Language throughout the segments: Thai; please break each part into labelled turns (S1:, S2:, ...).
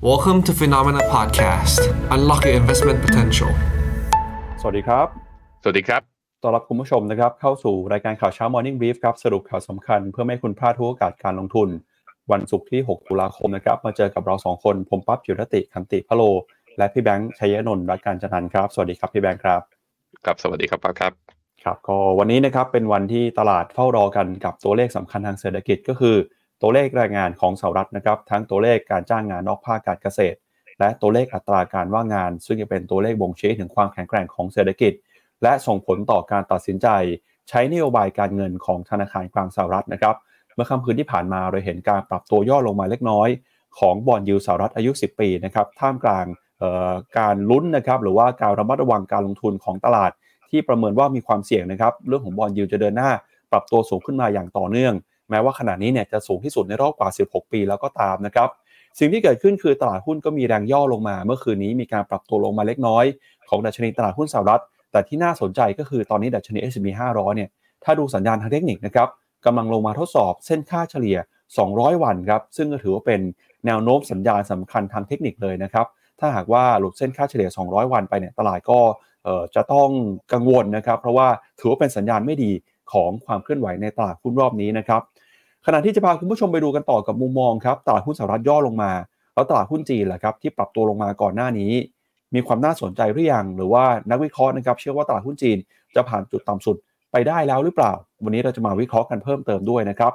S1: Welcome to Phenomena Podcast. Unlock your investment potential.
S2: สวัสดีครับ
S3: สวัสดีครับ
S2: ต้อนรับคุณผู้ชมนะครับ เข้าสู่รายการข่าวเช้า Morning Brief ครับ สรุปข่าวสำคัญเพื่อไม่ให้คุณพลาดทุกโอกาสการลงทุน วันศุกร์ที่ 6 ตุลาคมนะครับ มาเจอกับเรา 2 คน ผมปั๊บจิรติคันติพะโล และพี่แบงค์ชัยนนท์รักการจันทร์ครับ สวัสดีครับพี่แบงค์ครับ
S3: ครับ สวัสดีครับป้าครับ
S2: ครับ ก็วันนี้นะครับ เป็นวันที่ตลาดเฝ้ารอกันกับตัวเลขสำคัญทางเศรษฐกิจก็คือ ตัวเลขแรงงานของสหรัฐนะครับทั้งตัวเลขการจ้างงานนอกภาคการเกษตร และตัวเลขอัตราการว่างงาน ซึ่งจะเป็นตัวเลขบ่งชี้ถึงความแข็งแกร่งของเศรษฐกิจ และส่งผลต่อการตัดสินใจ ใช้นโยบายการเงินของธนาคารกลางสหรัฐนะครับเมื่อค่ำคืนที่ผ่านมาเราเห็นการปรับตัวย่อลงมาเล็กน้อย ของบอลยูสหรัฐอายุ 10 ปีนะครับท่ามกลางเอ่อการลุ้นนะครับหรือว่าการระมัดระวังการลงทุนของตลาด ที่ประเมินว่ามีความเสี่ยงนะครับเรื่องของบอลยูจะเดินหน้า ปรับตัวสูงขึ้นมาอย่างต่อเนื่อง แม้ว่าขณะนี้เนี่ยจะสูงที่สุดในรอบกว่า 16 ปีแล้วก็ตามนะครับสิ่งที่เกิดขึ้นคือตลาดหุ้นก็มีแรงย่อลงมา เมื่อคืนนี้มีการปรับตัวลงมาเล็กน้อย ของดัชนีตลาดหุ้นสหรัฐ แต่ที่น่าสนใจก็คือตอนนี้ดัชนี S&P 500 เนี่ยถ้าดูสัญญาณทางเทคนิคนะครับกำลังลงมาทดสอบเส้นค่าเฉลี่ย 200 วันครับซึ่งก็ถือว่าเป็นแนวโน้มสัญญาณสำคัญทางเทคนิคเลยนะครับถ้าหากว่าหลุดเส้นค่าเฉลี่ย 200 วันไปเนี่ยตลาดก็จะต้องกังวลนะครับเพราะว่าถือว่าเป็นสัญญาณไม่ดีของความเคลื่อนไหวในตลาดหุ้นรอบนี้นะครับ ขณะที่จะพาคุณผู้ชมไปดูกันต่อกับมุมมองครับตลาดหุ้นสหรัฐย่อลงมา แล้วตลาดหุ้นจีนแหละครับที่ปรับตัวลงมาก่อนหน้านี้ มีความน่าสนใจหรือยังหรือว่านักวิเคราะห์นะครับเชื่อว่าตลาดหุ้นจีนจะผ่านจุดต่ำสุดไปได้แล้วหรือเปล่า วันนี้เราจะมาวิเคราะห์กันเพิ่มเติมด้วยนะครับ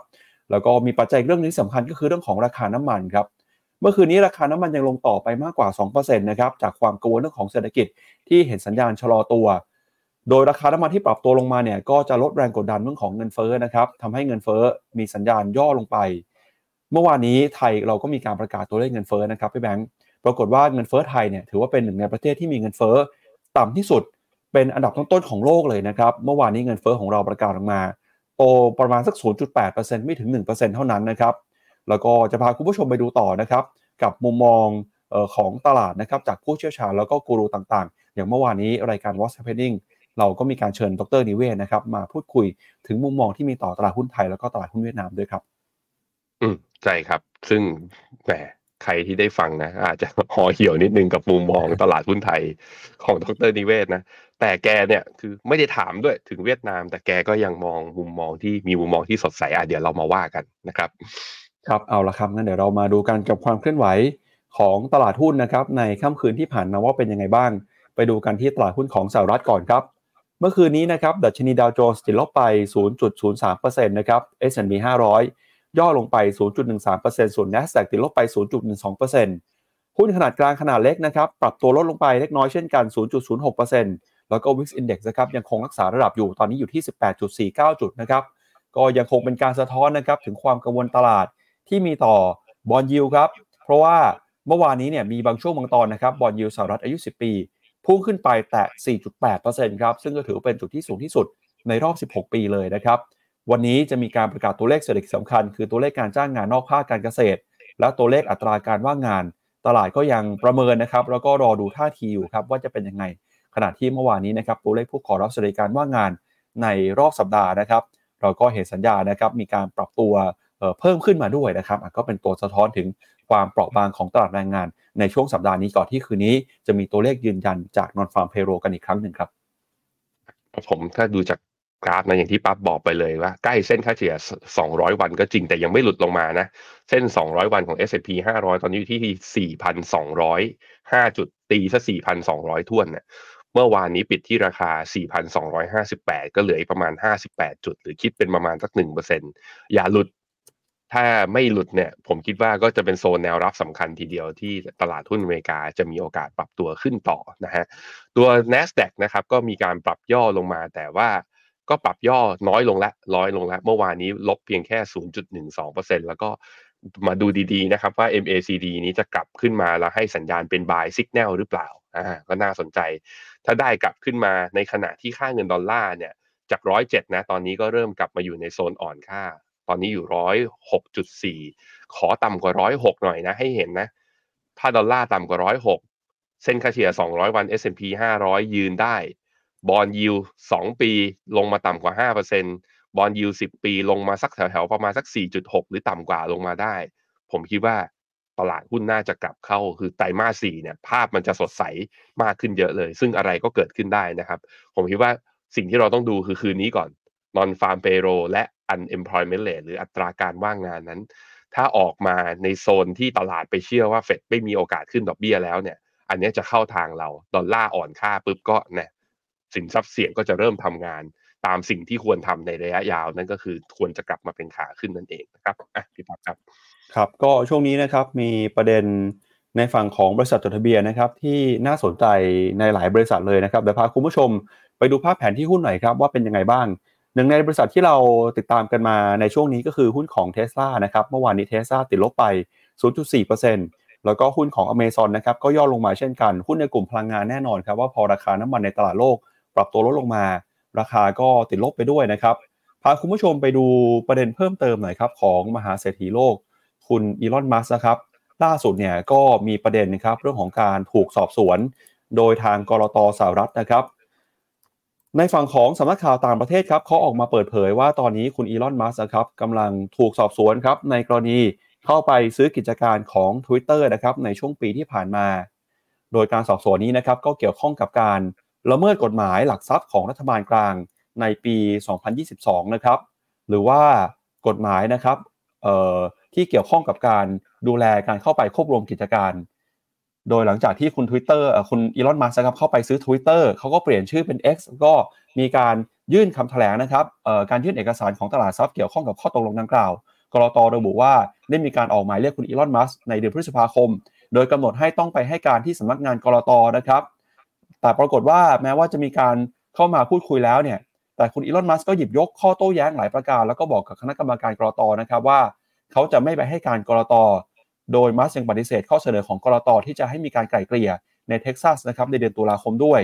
S2: แล้วก็มีปัจจัยเรื่องนึงที่สำคัญก็คือเรื่องของราคาน้ำมันครับเมื่อคืนนี้ราคาน้ำมันยังลงต่อไปมากกว่า2%นะครับจากความกังวลเรื่องของเศรษฐกิจที่เห็นสัญญาณชะลอตัว โดยราคาน้ำมันที่ปรับตัวลงมาเนี่ยก็จะลดแรงกดดันเรื่องของเงินเฟ้อนะครับทำให้เงินเฟ้อมีสัญญาณย่อลงไป เมื่อวานนี้ไทยเราก็มีการประกาศตัวเลขเงินเฟ้อนะครับพี่แบงค์ปรากฏว่าเงินเฟ้อไทยเนี่ยถือว่าเป็นหนึ่งในประเทศที่มีเงินเฟ้อต่ำที่สุด เป็นอันดับต้นๆของโลกเลยนะครับเมื่อวานนี้เงินเฟ้อของเราประกาศออกมา โตประมาณสัก 0.8%ไม่ถึง 1%เท่านั้นนะครับแล้วก็จะพาคุณผู้ชมไปดูต่อนะครับกับมุมมองของตลาดนะครับจากผู้เชี่ยวชาญแล้วก็กูรูต่างๆ อย่างเมื่อวานนี้รายการ What's Happening เราก็มีการเชิญดรนิเวศนะครับ มาพูดคุยถึงมุมมองที่มีต่อตลาดหุ้นไทยแล้วก็ตลาดหุ้นเวียดนามด้วยครับ
S3: อืมใช่ครับ ซึ่งแหมใครที่ได้ฟังนะ อาจจะห่อเหี่ยวนิดนึงกับมุมมองตลาดหุ้นไทยของดรนิเวศนะ แต่แกเนี่ยคือไม่ได้ถามด้วยถึงเวียดนาม แต่แกก็ยังมองมุมมองที่มีมุมมองที่สดใสอะเดี๋ยวเรามาว่ากันนะครับ
S2: ครับเอาละครับงั้นเดี๋ยวเรามาดูกันกับความเคลื่อนไหวของตลาดหุ้นนะครับ ในค่ำคืนที่ผ่านมาว่าเป็นยังไงบ้าง ไปดูกันที่ตลาดหุ้นของสหรัฐก่อนครับเมื่อคืนนี้นะครับดัชนีดาวโจนส์ติดลบไป 0.03%นะครับ S&P 500 ย่อลงไป 0.13%ส่วน NASDAQ ติดลบไป 0.12%หุ้นขนาดกลางขนาดเล็กนะครับปรับตัวลดลงไปเล็กน้อยเช่นกัน 0.06%แล้วก็ Wix Index นะครับยังคงรักษาระดับอยู่ตอนนี้อยู่ที่ 18.49 จุดนะครับก็ยังคงเป็นการสะท้อนนะครับถึงความกังวลตลาดที่มีต่อบอลยิวครับเพราะว่าเมื่อวานนี้เนี่ยมีบางช่วงบางตอนนะครับบอลยิวสหรัฐอายุ 10 ปี พุ่งขึ้นไปแตะ 4.8%ครับ ซึ่งก็ถือเป็นจุดที่สูงที่สุดในรอบ 16 ปีเลยนะครับ วันนี้จะมีการประกาศตัวเลขเศรษฐกิจสำคัญ คือตัวเลขการจ้างงานนอกภาคการเกษตร และตัวเลขอัตราการว่างงาน ตลาดก็ยังประเมินนะครับ แล้วก็รอดูท่าทีอยู่ครับว่าจะเป็นยังไง ขณะที่เมื่อวานนี้นะครับ ตัวเลขผู้ขอรับสวัสดิการว่างงานในรอบสัปดาห์นะครับ เราก็เห็นสัญญานะครับ มีการปรับตัวเพิ่มขึ้นมาด้วยนะครับ ก็เป็นตัวสะท้อนถึงความเปราะบางของตลาดแรงงาน ในช่วงสัปดาห์นี้ก่อนที่คืนนี้จะมีตัวเลขยืนยันจากนอนฟาร์มเพโรกันอีกครั้งหนึ่งครับ
S3: ผมถ้าดูจากกราฟนะอย่างที่ปั๊บบอกไปเลยว่า ใกล้เส้นค่าเฉลี่ย 200 วันก็จริงแต่ยังไม่หลุดลงมานะ เส้น 200 วันของ S&P 500 ตอนนี้อยู่ที่ 4,205 จุดตีซะ 4,200 ท่วนเนี่ยเมื่อวานนี้ปิดที่ราคา 4,258 ก็เหลืออีกประมาณ 58 จุด หรือคิดเป็นประมาณสัก 1%อย่าหลุด ถ้าไม่หลุดเนี่ยผมคิดว่าก็จะเป็นโซนแนวรับสำคัญทีเดียวที่ตลาดหุ้นอเมริกาจะมีโอกาสปรับตัวขึ้นต่อนะฮะตัว NASDAQ นะครับก็มีการปรับย่อลงมาแต่ว่าก็ปรับย่อน้อยลงล้วร้อยลงล้วเมื่อวานนี้ลบเพียงแค่ 0.12%แล้วก็มาดูดีๆนะครับว่า MACD นี้จะกลับขึ้นมาแล้วให้สัญญาณเป็น buy signal หรือเปล่าอ่าก็น่าสนใจ ถ้าได้กลับขึ้นมาในขณะที่ค่าเงินดอลลาร์เนี่ยจากร้อยเจ็ดนะ ตอนนี้ก็เริ่มกลับมาอยู่ในโซนอ่อนค่า ตอนนี้อยู่ร้อยหกจุดสี่ขอต่ำกว่าร้อยหกหน่อยนะ ให้เห็นนะ ถ้าดอลลาร์ต่ำกว่าร้อยหกเส้นค่าเฉลี่ย200วัน S&P 500ยืนได้ บอลยิว2ปีลงมาต่ำกว่า5%บอลยิว10ปีลงมาสักแถวๆ ประมาณสัก4.6หรือต่ำกว่าลงมาได้ ผมคิดว่าตลาดหุ้นน่าจะกลับเข้าคือไตรมาสสี่เนี่ยภาพมันจะสดใสมากขึ้นเยอะเลย ซึ่งอะไรก็เกิดขึ้นได้นะครับ ผมคิดว่าสิ่งที่เราต้องดูคือคืนนี้ก่อน non farm payroll และ unemployment rate หรืออัตราการว่างงานนั้น ถ้าออกมาในโซนที่ตลาดไปเชื่อว่าเฟดไม่มีโอกาสขึ้นดอกเบี้ยแล้วเนี่ย อันนี้จะเข้าทางเรา ดอลลาร์อ่อนค่าปุ๊บก็เนี่ยสินทรัพย์เสี่ยงก็จะเริ่มทำงานตามสิ่งที่ควรทำในระยะยาวนั่นก็คือควรจะกลับมาเป็นขาขึ้นนั่นเองนะครับอะพี่ปั๊บครับ
S2: ครับก็ช่วงนี้นะครับมีประเด็นในฝั่งของบริษัทจดทะเบียนนะครับที่น่าสนใจในหลายบริษัทเลยนะครับเดี๋ยวพาคุณผู้ชมไปดูภาพแผนที่หุ้นหน่อยครับว่าเป็นยังไงบ้าง หนึ่งในบริษัทที่เราติดตามกันมาในช่วงนี้ก็คือหุ้นของเท s l a นะครับเมื่อวานนี้เท s l a ติดลบไป 0.4%แล้วก็หุ้นของ Amazon นะครับก็ย่อลงมาเช่นกัน หุ้นในกลุ่มพลังงานแน่นอนครับว่าพอราคาน้ำมันในตลาดโลก ปรับตัวลดลงมา ราคาก็ติดลบไปด้วยนะครับพาคุณผู้ชมไปดูประเด็นเพิ่มเติมหน่อยครับของมหาเศรษฐีโลก คุณอีลอนมัสนะครับล่าสุดเนี่ยก็มีประเด็นนะครับเรื่องของการถูกสอบสวน โดยทางกรตสหรัฐนะครับ ในฝั่งของสำนักข่าวต่างประเทศครับเขาออกมาเปิดเผยว่าตอนนี้คุณอีลอนมัสครับกำลังถูกสอบสวนครับในกรณีเข้าไปซื้อกิจการของ Twitter นะครับในช่วงปีที่ผ่านมา โดยการสอบสวนนี้นะครับก็เกี่ยวข้องกับการละเมิดกฎหมายหลักทรัพย์ของรัฐบาลกลางในปี 2022 นะครับ หรือว่ากฎหมายนะครับที่เกี่ยวข้องกับการดูแลการเข้าไปควบรวมกิจการ โดยหลังจากที่คุณ Twitter คุณอีลอนมัสก์ครับเข้าไปซื้อ Twitter เขาก็เปลี่ยนชื่อเป็น X ก็มีการยื่นคำแถลงนะครับการยื่นเอกสารของตลาดทรัพย์เกี่ยวข้องกับข้อตกลงดังกล่าวกรตระบุว่าได้มีการออกหมายเรียกคุณอีลอนมัสในเดือนพฤษภาคม โดยกำหนดให้ต้องไปให้การที่สำนักงานกรตนะครับ แต่ปรากฏว่าแม้ว่าจะมีการเข้ามาพูดคุยแล้วเนี่ย แต่คุณอีลอนมัสก็หยิบยกข้อโต้แย้งหลายประการ แล้วก็บอกกับคณะกรรมการกรตนะครับว่า เขาจะไม่ไปให้การกรต โดยมัสยังปฏิเสธข้อเสนอของกรตที่จะให้มีการไกล่เกลี่ยในเท็กซัสนะครับในเดือนตุลาคมด้วย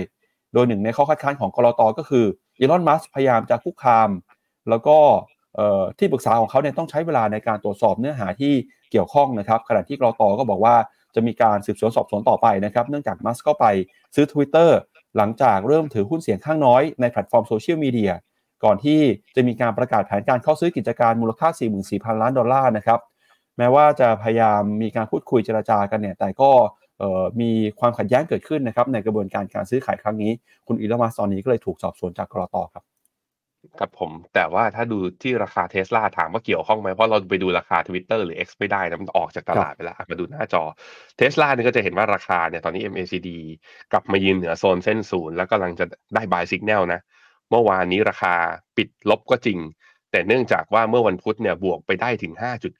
S2: โดยหนึ่งในข้อคัดค้านของก.ล.ต. ก็คืออีลอนมัสก์พยายามจะคุกคาม แล้วก็ที่ปรึกษาของเขาเนี่ยต้องใช้เวลาในการตรวจสอบเนื้อหาที่เกี่ยวข้องนะครับขณะที่ก.ล.ต. ก็บอกว่าจะมีการสืบสวนสอบสวนต่อไปนะครับ เนื่องจากมัสก์ไปซื้อ Twitter หลังจากเริ่มถือหุ้นเสียงข้างน้อยในแพลตฟอร์มโซเชียลมีเดียก่อนที่จะมีการประกาศแผนการเข้าซื้อกิจการมูลค่า 44,000 ล้านดอลลาร์นะครับ แม้ว่าจะพยายามมีการพูดคุยเจรจากันเนี่ย แต่ก็มีความขัดแย้งเกิดขึ้นนะครับในกระบวนการการซื้อขายครั้งนี้ คุณอีลอนมัสก์ตอนนี้ก็เลยถูกสอบสวนจากก.ล.ต. ครับ
S3: ครับผมแต่ว่าถ้าดูที่ราคาเทสลาถามว่าเกี่ยวข้องไหมเพราะเราไปดูราคา Twitter หรือ X ไม่ได้นะมันออกจากตลาดไปแล้วมาดูหน้าจอเทสลาเนี่ยก็จะเห็นว่าราคาเนี่ยตอนนี้ MACD กลับมายืนเหนือโซนเส้นศูนย์แล้วกำลังจะได้ buy signal นะ เมื่อวานนี้ราคาปิดลบก็จริง แต่เนื่องจากว่าเมื่อวันพุธเนี่ยบวกไปได้ถึง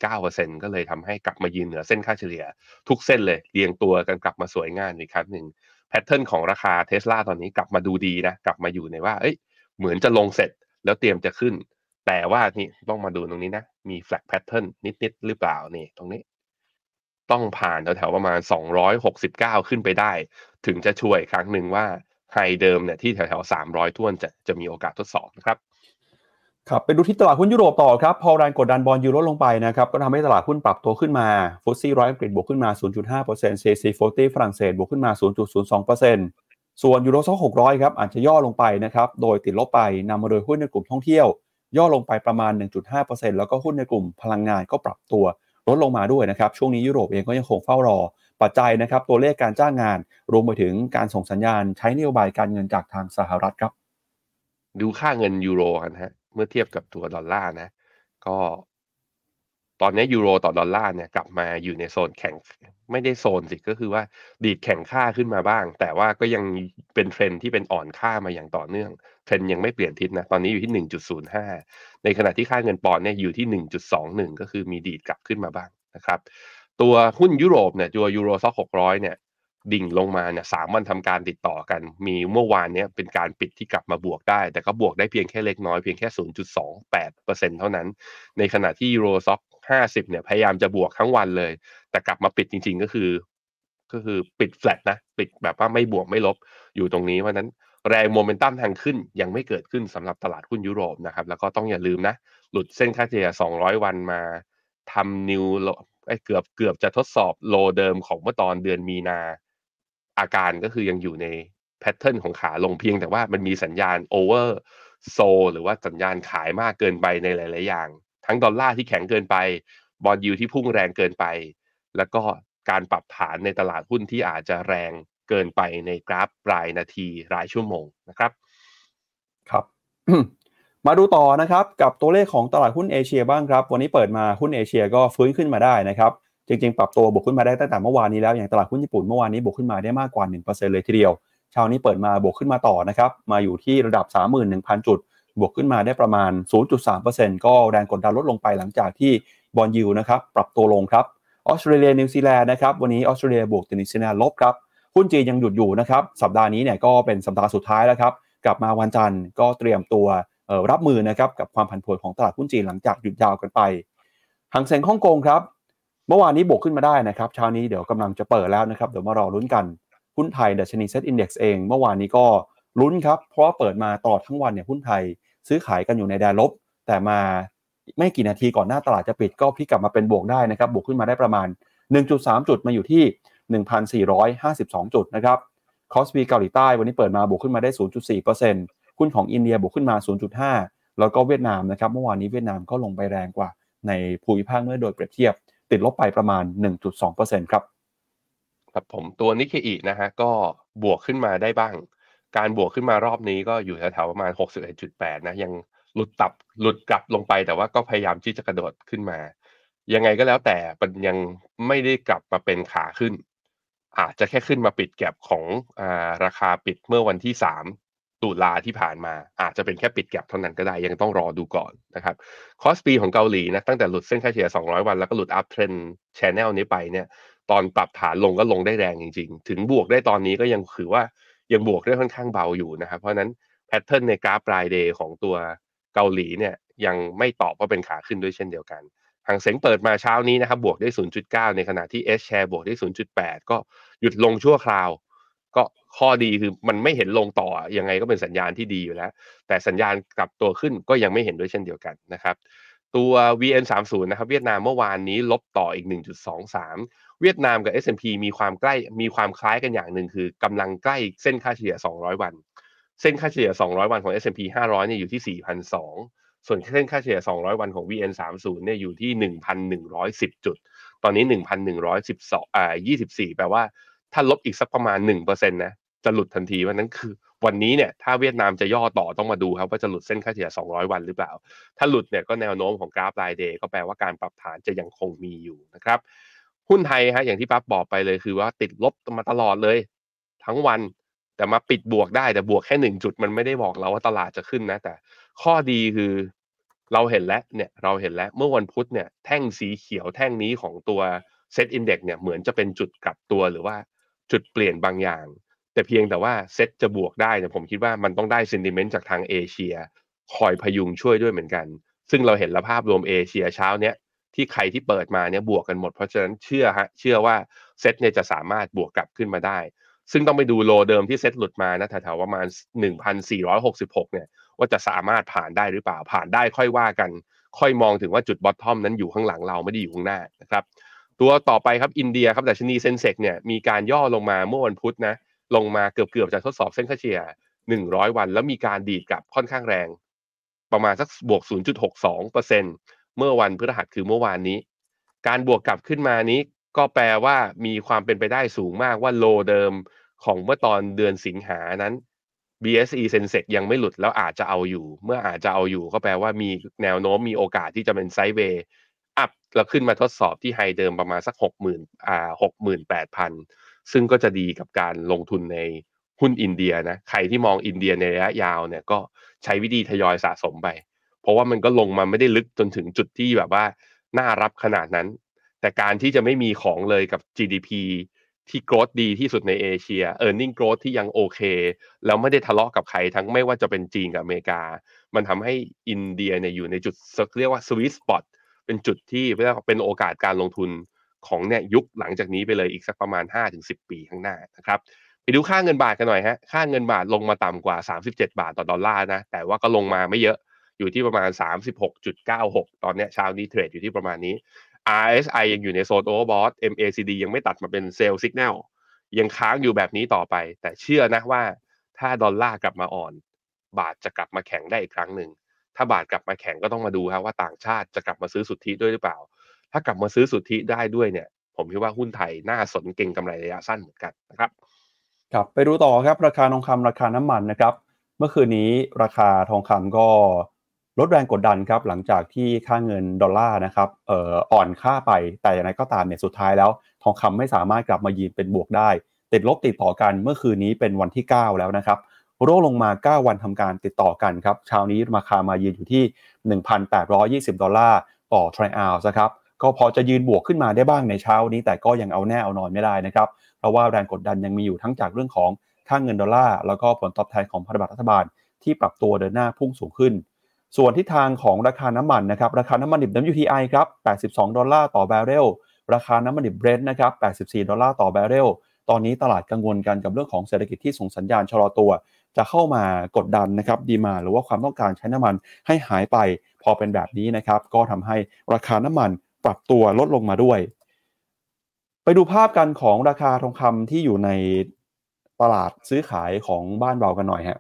S3: 5.9%ก็เลยทำให้กลับมายืนเหนือเส้นค่าเฉลี่ย ทุกเส้นเลยเรียงตัวกันกลับมาสวยงามอีกครั้งหนึ่งแพทเทิร์นของราคาเทสลาตอนนี้กลับมาดูดีนะ กลับมาอยู่ในว่าเอ้ยเหมือนจะลงเสร็จแล้วเตรียมจะขึ้น แต่ว่านี่ต้องมาดูตรงนี้นะ มี flag pattern นิด ๆ หรือเปล่านี่ตรงนี้ ต้องผ่านแถวๆประมาณ 269 ขึ้นไปได้ ถึงจะช่วยครั้งหนึ่งว่าhigh เดิมเนี่ยที่แถวๆ300ถ้วนจะจะมีโอกาสทดสอบนะครับ
S2: ครับไปดูที่ตลาดหุ้นยุโรปต่อครับ พอแรงกดดัน bond yield ลงไปนะครับ ก็ทำให้ตลาดหุ้นปรับตัวขึ้นมา FTSE ร้อยอังกฤษบวกขึ้นมา 0.5% CAC 40ฝรั่งเศสบวกขึ้นมา 0.02%ส่วน Euro Stoxx หกร้อยครับ อาจจะย่อลงไปนะครับ โดยติดลบไปนำมาโดยหุ้นในกลุ่มท่องเที่ยว ย่อลงไปประมาณ 1.5%แล้วก็หุ้นในกลุ่มพลังงานก็ปรับตัวลดลงมาด้วยนะครับ ช่วงนี้ยุโรปเองก็ยังคงเฝ้ารอ ปัจจัยนะครับตัวเลขการจ้างงาน รวมไปถึงการส่งสัญญาณใช้นโยบายการเงินจากทางสหรัฐครับ
S3: ดูค่าเงินยูโรกันฮะ เมื่อเทียบกับตัวดอลลาร์นะ ก็ตอนนี้ยูโรต่อดอลลาร์เนี่ยกลับมาอยู่ในโซนแข็งไม่ใช่โซนสิก็คือว่าดีดแข็งค่าขึ้นมาบ้าง แต่ว่าก็ยังเป็นเทรนที่เป็นอ่อนค่ามาอย่างต่อเนื่องเทรนยังไม่เปลี่ยนทิศนะตอนนี้อยู่ที่1.05ในขณะที่ค่าเงินปอนด์เนี่ยอยู่ที่1.21ก็คือมีดีดกลับขึ้นมาบ้างนะครับ ตัวหุ้นยุโรปเนี่ยตัว Euro Stoxx 600เนี่ย ดิ่งลงมาเนี่ยสามวันทำการติดต่อกัน มีเมื่อวานเนี้ยเป็นการปิดที่กลับมาบวกได้ แต่ก็บวกได้เพียงแค่เล็กน้อยเพียงแค่ 0.28%เท่านั้น ในขณะที่ Euro Stoxx 50 เนี่ยพยายามจะบวกทั้งวันเลย แต่กลับมาปิดจริง ๆ ก็คือ ก็คือปิดแฟลตนะ ปิดแบบว่าไม่บวกไม่ลบอยู่ตรงนี้เพราะนั้นแรงโมเมนตัมทางขึ้นยังไม่เกิดขึ้นสำหรับตลาดหุ้นยุโรปนะครับ แล้วก็ต้องอย่าลืมนะ หลุดเส้นค่าเฉลี่ย 200 วันมาทำ new เกือบเกือบจะทดสอบ low เดิมของเมื่อตอนเดือนมีนา อาการก็คือยังอยู่ใน pattern ของขาลงเพียงแต่ว่ามันมีสัญญาณ oversold หรือว่าสัญญาณขายมากเกินไปในหลาย ๆ อย่าง ทั้งดอลลาร์ที่แข็งเกินไป bond yield ที่พุ่งแรงเกินไป แล้วก็การปรับฐานในตลาดหุ้นที่อาจจะแรงเกินไปในกราฟรายนาทีรายชั่วโมงนะครับ
S2: ครับ มาดูต่อนะครับกับตัวเลขของตลาดหุ้นเอเชียบ้างครับ วันนี้เปิดมาหุ้นเอเชียก็ฟื้นขึ้นมาได้นะครับ จริงๆ ปรับตัวบวกขึ้นมาได้ตั้งแต่เมื่อวานนี้แล้วอย่างตลาดหุ้นญี่ปุ่นเมื่อวานนี้บวกขึ้นมาได้มากกว่า1%เลยทีเดียวเช้านี้เปิดมาบวกขึ้นมาต่อนะครับมาอยู่ที่ระดับ 31,000 จุด บวกขึ้นมาได้ประมาณ 0.3%ก็แรงกดดันลดลงไปหลังจากที่ bond yield นะครับปรับตัวลงครับออสเตรเลียนิวซีแลนด์นะครับวันนี้ออสเตรเลียบวกแต่นิวซีแลนด์ลบครับหุ้นจีนยังหยุดอยู่นะครับสัปดาห์นี้เนี่ยก็เป็นสัปดาห์สุดท้ายแล้วครับกลับมาวันจันทร์ก็เตรียมตัวรับมือนะครับกับความผันผวนของตลาดหุ้นจีนหลังจากหยุดยาวกันไปฮั่งเส็งฮ่องกงครับ เมื่อวานนี้บวกขึ้นมาได้นะครับเช้านี้เดี๋ยวกำลังจะเปิดแล้วนะครับเดี๋ยวมารอลุ้นกันหุ้นไทยดัชนี SET Index เอง เมื่อวานนี้ก็ลุ้นครับ เพราะว่าเปิดมาตลอดทั้งวันเนี่ยหุ้นไทยซื้อขายกันอยู่ในแดนลบ แต่มาไม่กี่นาทีก่อนหน้าตลาดจะปิดก็พลิกกลับมาเป็นบวกได้นะครับบวกขึ้นมาได้ประมาณ 1.3 จุดมาอยู่ที่ 1,452 จุดนะครับคอสปีเกาหลีใต้วันนี้เปิดมาบวกขึ้นมาได้ 0.4%หุ้นของอินเดียบวกขึ้นมา 0.5 แล้วก็เวียดนามนะครับเมื่อวานนี้เวียดนามก็ลงไปแรงกว่าในภูมิภาคเมื่อโดยเปรียบเทียบ ติดลบไปประมาณ 1.2%ครับ
S3: ครับผมตัวนิกเกอินะฮะก็บวกขึ้นมาได้บ้าง การบวกขึ้นมารอบนี้ก็อยู่แถวๆประมาณ 61.8 นะ ยังหลุดตับหลุดกลับลงไปแต่ว่าก็พยายามที่จะกระโดดขึ้นมา ยังไงก็แล้วแต่มันยังไม่ได้กลับมาเป็นขาขึ้น อาจจะแค่ขึ้นมาปิด gap ของอาราคาปิดเมื่อวันที่3 ตุลาที่ผ่านมา อาจจะเป็นแค่ปิด gap เท่านั้นก็ได้ยังต้องรอดูก่อนนะครับคอสปีของเกาหลีนะตั้งแต่หลุดเส้นค่าเฉลี่ย 200 วันแล้วก็หลุด uptrend channel นี้ไปเนี่ย ตอนปรับฐานลงก็ลงได้แรงจริง ๆ ถึงบวกได้ตอนนี้ก็ยังถือว่ายังบวกได้ค่อนข้างเบาอยู่นะครับ เพราะนั้น pattern ในกราฟราย day ของตัวเกาหลีเนี่ยยังไม่ตอบว่าเป็นขาขึ้นด้วยเช่นเดียวกันหางเสงเปิดมาเช้านี้นะครับบวกได้ 0.9 ในขณะที่ S share บวกได้ 0.8 ก็หยุดลงชั่วคราว ข้อดีคือมันไม่เห็นลงต่อยังไงก็เป็นสัญญาณที่ดีอยู่แล้ว แต่สัญญาณกลับตัวขึ้นก็ยังไม่เห็นด้วยเช่นเดียวกันนะครับ ตัว VN30 นะครับ เวียดนามเมื่อวานนี้ลบต่ออีก 1.23 เวียดนามกับ S&P มีความใกล้มีความคล้ายกันอย่างหนึ่งคือกำลังใกล้เส้นค่าเฉลี่ย 200 วัน เส้นค่าเฉลี่ย 200 วันของ S&P 500เนี่ยอยู่ที่4,200ส่วนเส้นค่าเฉลี่ย 200 วันของ VN30 เนี่ยอยู่ที่ 1,110 จุด ตอนนี้ 1,112อ่า24 แปลว่าถ้าลบอีกสักประมาณ1%นะ จะหลุดทันทีวันนั้นคือ วันนี้เนี่ยถ้าเวียดนามจะย่อต่อต้องมาดูครับว่าจะหลุดเส้นค่าเฉลี่ย 200 วันหรือเปล่า ถ้าหลุดเนี่ยก็แนวโน้มของกราฟรายเดย์ก็แปลว่าการปรับฐานจะยังคงมีอยู่นะครับหุ้นไทยฮะอย่างที่ปั๊บบอกไปเลยคือว่าติดลบมาตลอดเลย ทั้งวันแต่มาปิดบวกได้แต่บวกแค่หนึ่งจุดมันไม่ได้บอกเราว่าตลาดจะขึ้นนะ แต่ข้อดีคือเราเห็นแล้วเนี่ยเราเห็นแล้วเมื่อวันพุธเนี่ยแท่งสีเขียวแท่งนี้ของตัว SET Index เนี่ยเหมือนจะเป็นจุดกลับตัวหรือว่าจุดเปลี่ยนบางอย่าง แต่เพียงแต่ว่าเซตจะบวกได้เนี่ยผมคิดว่ามันต้องได้ sentiment จากทางเอเชีย คอยพยุงช่วยด้วยเหมือนกัน ซึ่งเราเห็นแล้วภาพรวมเอเชียเช้าเนี้ยที่ใครที่เปิดมาเนี่ยบวกกันหมดเพราะฉะนั้นเชื่อฮะเชื่อว่าเซตเนี่ยจะสามารถบวกกลับขึ้นมาได้ ซึ่งต้องไปดู low เดิมที่เซตหลุดมานะแถวๆประมาณ 1,466 เนี่ยว่าจะสามารถผ่านได้หรือเปล่าผ่านได้ค่อยว่ากัน ค่อยมองถึงว่าจุด bottom นั้นอยู่ข้างหลังเราไม่ได้อยู่ข้างหน้านะครับตัวต่อไปครับอินเดียครับดัชนี Sensex เนี่ยมีการย่อลงมาเมื่อวันพุธนะ ลงมาเกือบเกือบจะทดสอบเส้นค่าเฉลี่ย 100 วัน แล้วมีการดีดกลับค่อนข้างแรง ประมาณสักบวก 0.62%เมื่อวันพฤหัสคือเมื่อวานนี้ การบวกกลับขึ้นมานี้ก็แปลว่ามีความเป็นไปได้สูงมากว่าโลเดิมของเมื่อตอนเดือนสิงหานั้น BSE Sensex ยังไม่หลุดแล้วอาจจะเอาอยู่ เมื่ออาจจะเอาอยู่ก็แปลว่ามีแนวโน้มมีโอกาสที่จะเป็นไซด์เวย์อัพแล้วขึ้นมาทดสอบที่ไฮเดิมประมาณสัก 60,000อ่า68,000 ซึ่งก็จะดีกับการลงทุนในหุ้นอินเดียนะใครที่มองอินเดียในระยะยาวเนี่ยก็ใช้วิธีทยอยสะสมไป เพราะว่ามันก็ลงมาไม่ได้ลึกจนถึงจุดที่แบบว่าน่ารับขนาดนั้น แต่การที่จะไม่มีของเลยกับ GDP ที่โกรธดีที่สุดในเอเชีย e a r n i n g growth ที่ยังโอเค แล้วไม่ได้ทะเลาะกับใครทั้งไม่ว่าจะเป็นจีนกับอเมริกา มันทำให้อินเดียเนี่ยอยู่ในจุดเรียกว่า sweet spot เป็นจุดที่เรียกว่าเป็นโอกาสการลงทุน ของเนี่ยยุคหลังจากนี้ไปเลยอีกสักประมาณ 5-10 ปีข้างหน้านะครับไปดูค่าเงินบาทกันหน่อยฮะค่าเงินบาทลงมาต่ำกว่า 37 บาทต่อดอลลาร์นะแต่ว่าก็ลงมาไม่เยอะอยู่ที่ประมาณ 36.96 ตอนนี้เช้านี้เทรดอยู่ที่ประมาณนี้ RSI ยังอยู่ในโซนโอเวอร์บอท MACD ยังไม่ตัดมาเป็นเซลล์สัญญาณยังค้างอยู่แบบนี้ต่อไป แต่เชื่อนะว่าถ้าดอลลาร์กลับมาอ่อน บาทจะกลับมาแข็งได้อีกครั้งหนึ่ง ถ้าบาทกลับมาแข็งก็ต้องมาดูครับว่าต่างชาติจะกลับมาซื้อสุทธิด้วยหรือเปล่า ถ้ากลับมาซื้อสุทธิได้ด้วยเนี่ย ผมคิดว่าหุ้นไทยน่าสนเก่งกำไรระยะสั้นเหมือนกันนะครับ
S2: ครับไปดูต่อครับราคาทองคำราคาน้ำมันนะครับ เมื่อคืนนี้ราคาทองคำก็ลดแรงกดดันครับหลังจากที่ค่าเงินดอลลาร์นะครับเอ่ออ่อนค่าไปแต่อย่างไรก็ตามเนี่ยสุดท้ายแล้ว ทองคำไม่สามารถกลับมายืนเป็นบวกได้ ติดลบติดต่อกันเมื่อคืนนี้เป็นวันที่ 9 แล้วนะครับร่วงลงมา 9 วันทำการติดต่อกันครับเช้านี้ราคามายืนอยู่ที่ 1,820 ดอลลาร์ต่อทรอยออนซ์นะครับ ก็พอจะยืนบวกขึ้นมาได้บ้างในเช้านี้ แต่ก็ยังเอาแน่เอานอนไม่ได้นะครับ เพราะว่าแรงกดดันยังมีอยู่ทั้งจากเรื่องของค่าเงินดอลลาร์แล้วก็ผลตอบแทนของพันธบัตรรัฐบาล ที่ปรับตัวเดินหน้าพุ่งสูงขึ้น ส่วนทิศทางของราคาน้ำมันนะครับ ราคาน้ำมันดิบ WTI ครับ 82 ดอลลาร์ต่อบาร์เรล ราคาน้ำมันดิบเบรนท์นะครับ 84 ดอลลาร์ต่อบาร์เรล ตอนนี้ตลาดกังวลกันกับเรื่องของเศรษฐกิจที่ส่งสัญญาณชะลอตัว จะเข้ามากดดันนะครับ demand หรือว่าความต้องการใช้น้ำมันให้หายไป พอเป็นแบบนี้นะครับ ก็ทำให้ราคาน้ำมัน ปรับตัวลดลงมาด้วย ไปดูภาพกันของราคาทองคำที่อยู่ในตลาดซื้อขายของบ้านเรากันหน่อยฮะ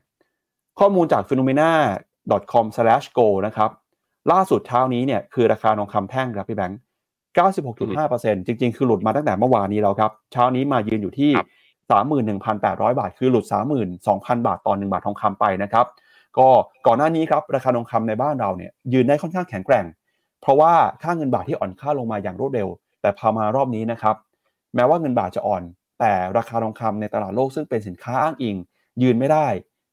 S2: ข้อมูลจาก finnomena.com/gold นะครับล่าสุดเช้านี้เนี่ยคือราคาทองคำแท่งครับพี่แบงค์96.5%จริง ๆ คือหลุดมาตั้งแต่เมื่อวานนี้แล้วครับเช้านี้มายืนอยู่ที่ 31,800 บาท คือหลุด 32,000 บาทต่อ1บาททองคำไปนะครับก็ก่อนหน้านี้ครับราคาทองคำในบ้านเราเนี่ยยืนได้ค่อนข้างแข็งแกร่ง เพราะว่าค่าเงินบาทที่อ่อนค่าลงมาอย่างรวดเร็ว แต่พอมารอบนี้นะครับ แม้ว่าเงินบาทจะอ่อน แต่ราคาทองคำในตลาดโลกซึ่งเป็นสินค้าอ้างอิง ยืนไม่ได้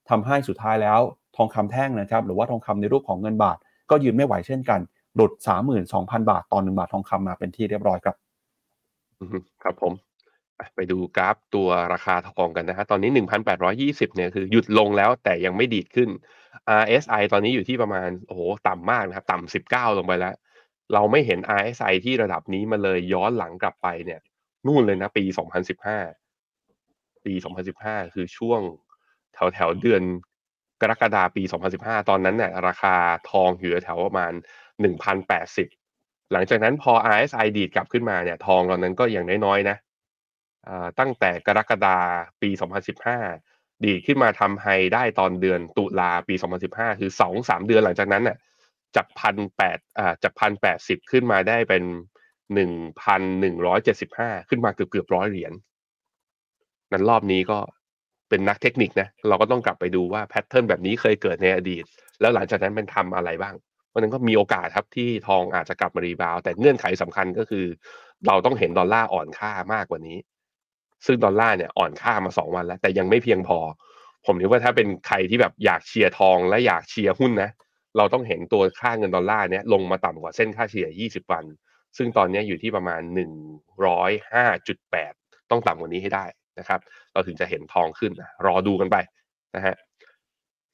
S2: ทำให้สุดท้ายแล้ว ทองคำแท่งนะครับ หรือว่าทองคำในรูปของเงินบาท ก็ยืนไม่ไหวเช่นกันหลุด 32,000 บาทต่อ1บาททองคำมาเป็นที่เรียบร้อยครับ
S3: ครับผมไปดูกราฟตัวราคาทองกันนะฮะตอนนี้ 1,820เนี่ยคือหยุดลงแล้วแต่ยังไม่ดีดขึ้น RSI ตอนนี้อยู่ที่ประมาณโอ้โหต่ำมากนะครับ ต่ำ19ลงไปแล้ว เราไม่เห็น RSI ที่ระดับนี้มาเลยย้อนหลังกลับไปเนี่ย นู่นเลยนะปี2015ปี2015คือช่วงแถวแถวเดือนกรกฎาปี 2015 ตอนนั้นเนี่ยราคาทองอยู่แถวประมาณ 1,080 หลังจากนั้นพอ RSI ดีดกลับขึ้นมาเนี่ยทองตอนนั้นก็อย่างน้อยๆนะอ่าตั้งแต่กรกฎาปี 2015 ดีขึ้นมาทำไฮได้ตอนเดือนตุลาปี 2015 คือสองสามเดือนหลังจากนั้นน่ะจากพันแปดอ่าจากพันแปดสิบขึ้นมาได้เป็นหนึ่งพันหนึ่งร้อยเจ็ดสิบห้าขึ้นมาเกือบเกือบร้อยเหรียญนั้นรอบนี้ก็เป็นนักเทคนิคนะ เราก็ต้องกลับไปดูว่า pattern แบบนี้เคยเกิดในอดีต แล้วหลังจากนั้นเป็นทำอะไรบ้าง เพราะนั้นก็มีโอกาสครับที่ทองอาจจะกลับมา rebound แต่เงื่อนไขสำคัญก็คือ เราต้องเห็นดอลลาร์อ่อนค่ามากกว่านี้ ซึ่งดอลลาร์เนี่ยอ่อนค่ามาสองวันแล้ว แต่ยังไม่เพียงพอ ผมคิดว่าถ้าเป็นใครที่แบบอยากเชียร์ทองและอยากเชียร์หุ้นนะ เราต้องเห็นตัวค่าเงินดอลลาร์เนี่ยลงมาต่ำกว่าเส้นค่าเฉลี่ย 20 วัน ซึ่งตอนนี้อยู่ที่ประมาณ 105.8 ต้องต่ำกว่านี้ให้ได้นะครับ เราถึงจะเห็นทองขึ้นนะรอดูกันไปนะฮะ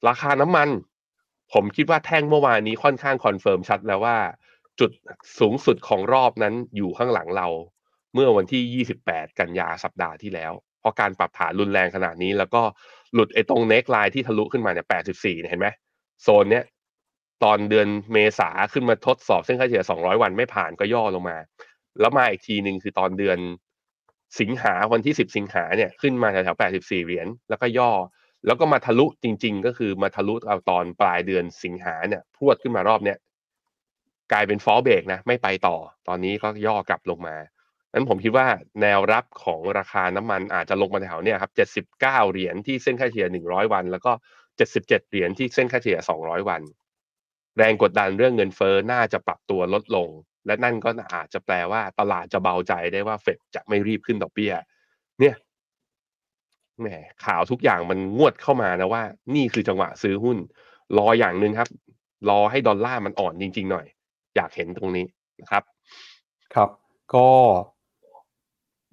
S3: ราคาน้ำมัน ผมคิดว่าแท่งเมื่อวานนี้ค่อนข้าง confirm ชัดแล้วว่า จุดสูงสุดของรอบนั้นอยู่ข้างหลังเรา เมื่อวันที่ 28 กันยาสัปดาห์ที่แล้ว เพราะการปรับฐานรุนแรงขนาดนี้ แล้วก็หลุดไอ้ตรงเน็กไลน์ที่ทะลุขึ้นมาเนี่ย84เนี่ยเห็นไหมโซนเนี้ยตอนเดือนเมษาขึ้นมาทดสอบเส้นค่าเฉลี่ย200 วันไม่ผ่านก็ย่อลงมา แล้วมาอีกทีหนึ่งคือตอนเดือนสิงหาวันที่ 10 สิงหาเนี่ยขึ้นมาแถวๆ84 เหรียญแล้วก็ย่อ แล้วก็มาทะลุจริง ๆ ก็คือมาทะลุเอาตอนปลายเดือนสิงหาเนี่ยพรวดขึ้นมารอบเนี้ยกลายเป็นฟอลเบรกนะไม่ไปต่อ ตอนนี้ก็ย่อกลับลงมา นั้นผมคิดว่าแนวรับของราคาน้ำมันอาจจะลงมาแถวเนี่ยครับ 79 เหรียญที่เส้นค่าเฉลี่ย 100 วัน แล้วก็ 77 เหรียญที่เส้นค่าเฉลี่ย 200 วัน แรงกดดันเรื่องเงินเฟ้อน่าจะปรับตัวลดลง และนั่นก็อาจจะแปลว่าตลาดจะเบาใจได้ว่าเฟดจะไม่รีบขึ้นดอกเบี้ย เนี่ยแหมข่าวทุกอย่างมันงวดเข้ามานะว่า นี่คือจังหวะซื้อหุ้น รออย่างหนึ่งครับ รอให้ดอลลาร์มันอ่อนจริง ๆ หน่อย อยากเห็นตรงนี้นะครับ
S2: ครับ ก็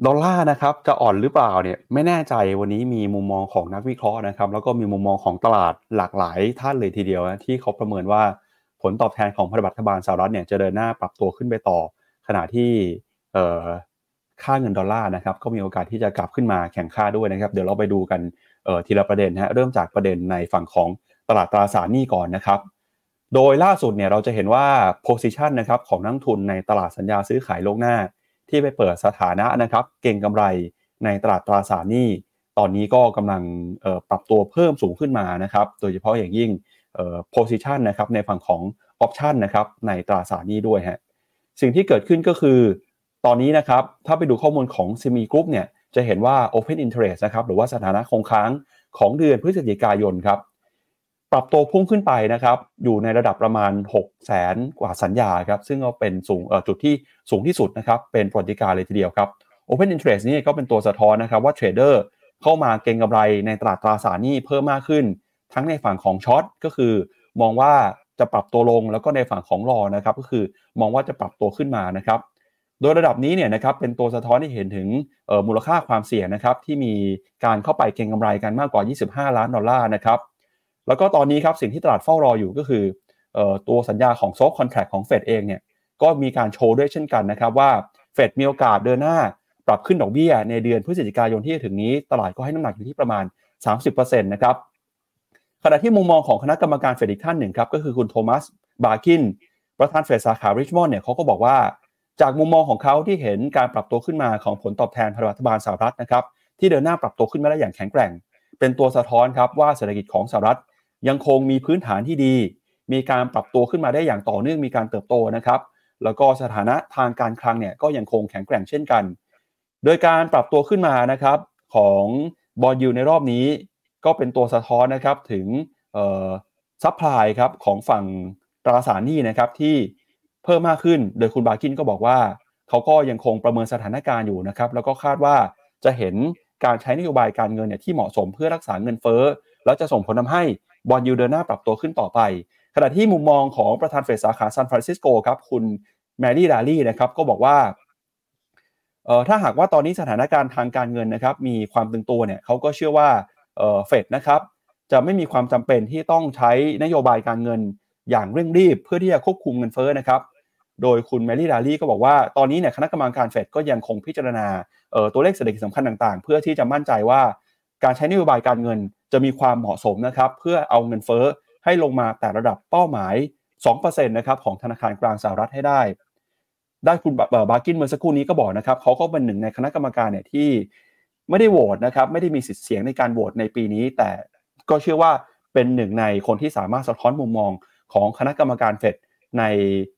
S2: ดอลลาร์นะครับจะอ่อนหรือเปล่าเนี่ยไม่แน่ใจวันนี้มีมุมมองของนักวิเคราะห์นะครับ แล้วก็มีมุมมองของตลาดหลากหลายท่านเลยทีเดียวนะที่เขาประเมินว่าผลตอบแทนของพันธบัตรรัฐบาลสหรัฐเนี่ยจะเดินหน้าปรับตัวขึ้นไปต่อ ขณะที่ค่าเงินดอลลาร์นะครับก็มีโอกาสที่จะกลับขึ้นมาแข่งค่าด้วยนะครับ เดี๋ยวเราไปดูกันทีละประเด็นนะฮะเริ่มจากประเด็นในฝั่งของตลาดตราสารหนี้ก่อนนะครับ โดยล่าสุดเนี่ยเราจะเห็นว่า position นะครับของนักทุนในตลาดสัญญาซื้อขายโล่วงหน้า ที่ไปเปิดสถานะนะครับ เก่งกำไรในตลาดตราสารหนี้ ตอนนี้ก็กำลังปรับตัวเพิ่มสูงขึ้นมานะครับ โดยเฉพาะอย่างยิ่ง position นะครับในฝั่งของ option นะครับในตราสารหนี้ด้วยฮะสิ่งที่เกิดขึ้นก็คือ ตอนนี้นะครับถ้าไปดูข้อมูลของ s มีกรุ๊ปเนี่ยจะเห็นว่า Open Interest นะครับหรือว่าสถานะคงค้างของเดือนพฤศจิกายนครับ ปรับตัวพุ่งขึ้นไปนะครับ อยู่ในระดับประมาณ 6 0แสนกว่าสัญญาครับ ซึ่งก็เป็นสูงจุดที่สูงที่สุดนะครับ เป็นประวัติการณ์เลยทีเดียวครับ Open Interest นี่ก็เป็นตัวสะท้อนนะครับว่า trader เข้ามาเก็งกำไรในตลาดตราสารหนี้เพิ่มมากขึ้น ทั้งในฝั่งของ short ก็คือ มองว่าจะปรับตัวลงแล้วก็ในฝั่งของรอนะครับ ก็คือมองว่าจะปรับตัวขึ้นมานะครับ โดยระดับนี้เนี่ยนะครับเป็นตัวสะท้อนที่เห็นถึงมูลค่าความเสี่ยงนะครับที่มีการเข้าไปเก็งกำไรกันมากกว่า 25 ล้านดอลลาร์นะครับ แล้วก็ตอนนี้ครับสิ่งที่ตลาดเฝ้ารออยู่ก็คือตัวสัญญาของ SOFR contract ของเฟดเองเนี่ยก็มีการโชว์ด้วยเช่นกันนะครับว่าเฟดมีโอกาสเดินหน้าปรับขึ้นดอกเบี้ยในเดือนพฤศจิกายนที่จะถึงนี้ ตลาดก็ให้น้ำหนักอยู่ที่ประมาณ 30%นะครับขณะที่มุมมองของคณะกรรมการเฟดอีกท่านหนึ่งครับก็คือคุณโทมัสบาร์กินประธานเฟดสาขาริชมอนด์เนี่ยเขาก็บอกว่า จากมุมมองของเขาที่เห็นการปรับตัวขึ้นมาของผลตอบแทนพันธบัตรรัฐบาลสหรัฐนะครับที่เดินหน้าปรับตัวขึ้นมาได้อย่างแข็งแกร่ง เป็นตัวสะท้อนครับว่าเศรษฐกิจของสหรัฐ ยังคงมีพื้นฐานที่ดี มีการปรับตัวขึ้นมาได้อย่างต่อเนื่องมีการเติบโตนะครับ แล้วก็สถานะทางการคลังเนี่ยก็ยังคงแข็งแกร่งเช่นกัน โดยการปรับตัวขึ้นมานะครับของ bond yield ในรอบนี้ ก็เป็นตัวสะท้อนนะครับถึง supply ครับของฝั่งตราสารหนี้นะครับที่เพิ่มมากขึ้น โดยคุณบาร์กินก็บอกว่าเขาก็ยังคงประเมินสถานการณ์อยู่นะครับ แล้วก็คาดว่าจะเห็นการใช้นโยบายการเงินเนี่ยที่เหมาะสมเพื่อรักษาเงินเฟ้อ แล้วจะส่งผลทำให้ bond yield เดินหน้าปรับตัวขึ้นต่อไป ขณะที่มุมมองของประธานเฟดสาขาซานฟรานซิสโกครับคุณแมรี่ดาลี่นะครับก็บอกว่าเออถ้าหากว่าตอนนี้สถานการณ์ทางการเงินนะครับมีความตึงตัวเนี่ยเขาก็เชื่อว่าเออเฟดนะครับจะไม่มีความจำเป็นที่ต้องใช้นโยบายการเงินอย่างเร่งรีบ เพื่อที่จะควบคุมเงินเฟ้อนะครับโดยคุณแมรี่ดาลี่ก็บอกว่าตอนนี้เนี่ยคณะกรรมการเฟดก็ยังคงพิจารณาตัวเลขเศรษฐกิจสำคัญต่างๆ เพื่อที่จะมั่นใจว่า การใช้นโยบายการเงินจะมีความเหมาะสมนะครับเพื่อเอาเงินเฟ้อให้ลงมาแตะระดับเป้าหมาย 2%นะครับของธนาคารกลางสหรัฐให้ได้ ได้คุณบาร์กินเมื่อสักครู่นี้ก็บอกนะครับเขาก็เป็นหนึ่งในคณะกรรมการเนี่ยที่ไม่ได้โหวตนะครับไม่ได้มีสิทธิ์เสียงในการโหวตในปีนี้ แต่ก็เชื่อว่าเป็นหนึ่งในคนที่สามารถสะท้อนมุมมองของคณะกรรมการเฟดใน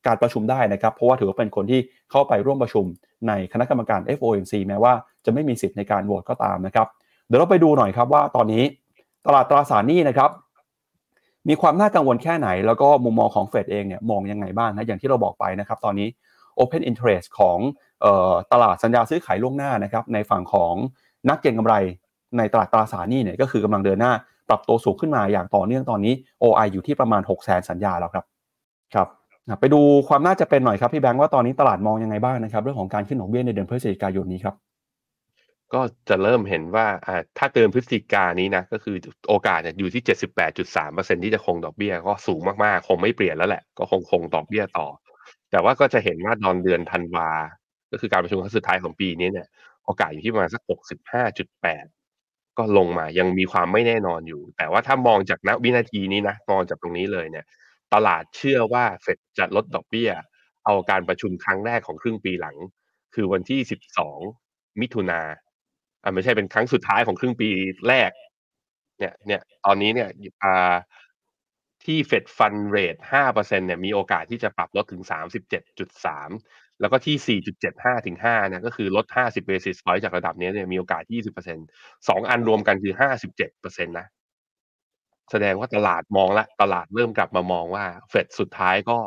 S2: การประชุมได้นะครับเพราะว่าถือว่าเป็นคนที่เข้าไปร่วมประชุมในคณะกรรมการ FOMC แม้ว่าจะไม่มีสิทธิ์ในการโหวตก็ตามนะครับ เดี๋ยวเราไปดูหน่อยครับว่าตอนนี้ตลาดตราสารหนี้นะครับ มีความน่ากังวลแค่ไหน แล้วก็มุมมองของเฟดเองเนี่ยมองยังไงบ้างนะอย่างที่เราบอกไปนะครับ ตอนนี้ Open Interest ของออตลาดสัญญาซื้อขายล่วงหน้านะครับในฝั่งของนักเก็งกำไรในตลาดตราสารหนี้เนี่ยก็คือกำลังเดินหน้าปรับตัวสูงขึ้นมาอย่างต่อเนื่องตอนนี้ OI อยู่ที่ประมาณ 6 0 0 0 0สัญญาแล้วครับครับไปดูความน่าจะเป็นหน่อยครับพี่แบงค์ว่าตอนนี้ตลาดมองยังไงบ้างนะครับ เรื่องของการขึ้นดอกเบี้ยในเดือนพฤศจิกายนนี้ครับ
S3: ก็จะเริ่มเห็นว่าถ้าเติมพฤศจิกานี้นะ ก็คือโอกาสเนี่ยอยู่ที่ 78.3%ที่จะคงดอกเบี้ย ก็สูงมากๆ คงไม่เปลี่ยนแล้วแหละ ก็คงคงดอกเบี้ยต่อ แต่ว่าก็จะเห็นว่าตอนเดือนธันวา ก็คือการประชุมครั้งสุดท้ายของปีนี้เนี่ย โอกาสอยู่ที่ประมาณสัก 65.8 ก็ลงมายังมีความไม่แน่นอนอยู่ แต่ว่าถ้ามองจากณวินาทีนี้นะ มองจากตรงนี้เลยเนี่ย ตลาดเชื่อว่าเฟดจะลดดอกเบี้ย เอาการประชุมครั้งแรกของครึ่งปีหลัง คือวันที่ 12 มิถุนา อ่าไม่ใช่เป็นครั้งสุดท้ายของครึ่งปีแรก เนี่ยเนี่ยตอนนี้เนี่ยอ่าที่ Fed Fund Rate ห้าเปอร์เซ็นเนี่ยมีโอกาสที่จะปรับลดถึงสามสิบเจ็ดจุดสามแล้วก็ที่สี่จุดเจ็ดห้าถึงห้านะก็คือลดห้าสิบ basis point จากระดับนี้เนี่ยมีโอกาสยี่สิบเปอร์เซ็นสองอันรวมกันคือห้าสิบเจ็ดเปอร์เซ็นตนะ แสดงว่าตลาดมองละตลาดเริ่มกลับมามองว่าเฟดสุดท้ายก็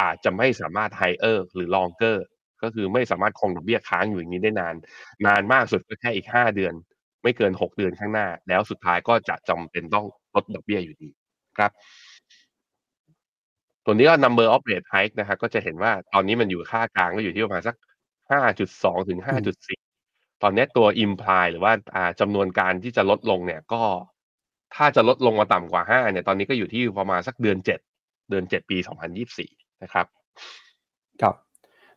S3: อาจจะไม่สามารถ higher for longer ก็คือไม่สามารถคงดอกเบี้ยค้างอยู่อย่างนี้ได้นาน นานมากสุดก็แค่อีกห้าเดือน ไม่เกินหกเดือนข้างหน้า แล้วสุดท้ายก็จะจำเป็นต้องลดดอกเบี้ยอยู่ดีครับตัวนี้ก็ number of rate hike นะครับก็จะเห็นว่าตอนนี้มันอยู่ค่ากลางก็อยู่ที่ประมาณสักห้าจุดสองถึงห้าจุดสี่ตอนนี้ตัว imply หรือว่าอ่าจำนวนการที่จะลดลงเนี่ยก็ ถ้าจะลดลงมาต่ำกว่าห้าเนี่ย ตอนนี้ก็อยู่ที่ประมาณสักเดือนเจ็ดเดือนเจ็ดปีสองพันยี่สี่นะครับ
S2: ครับ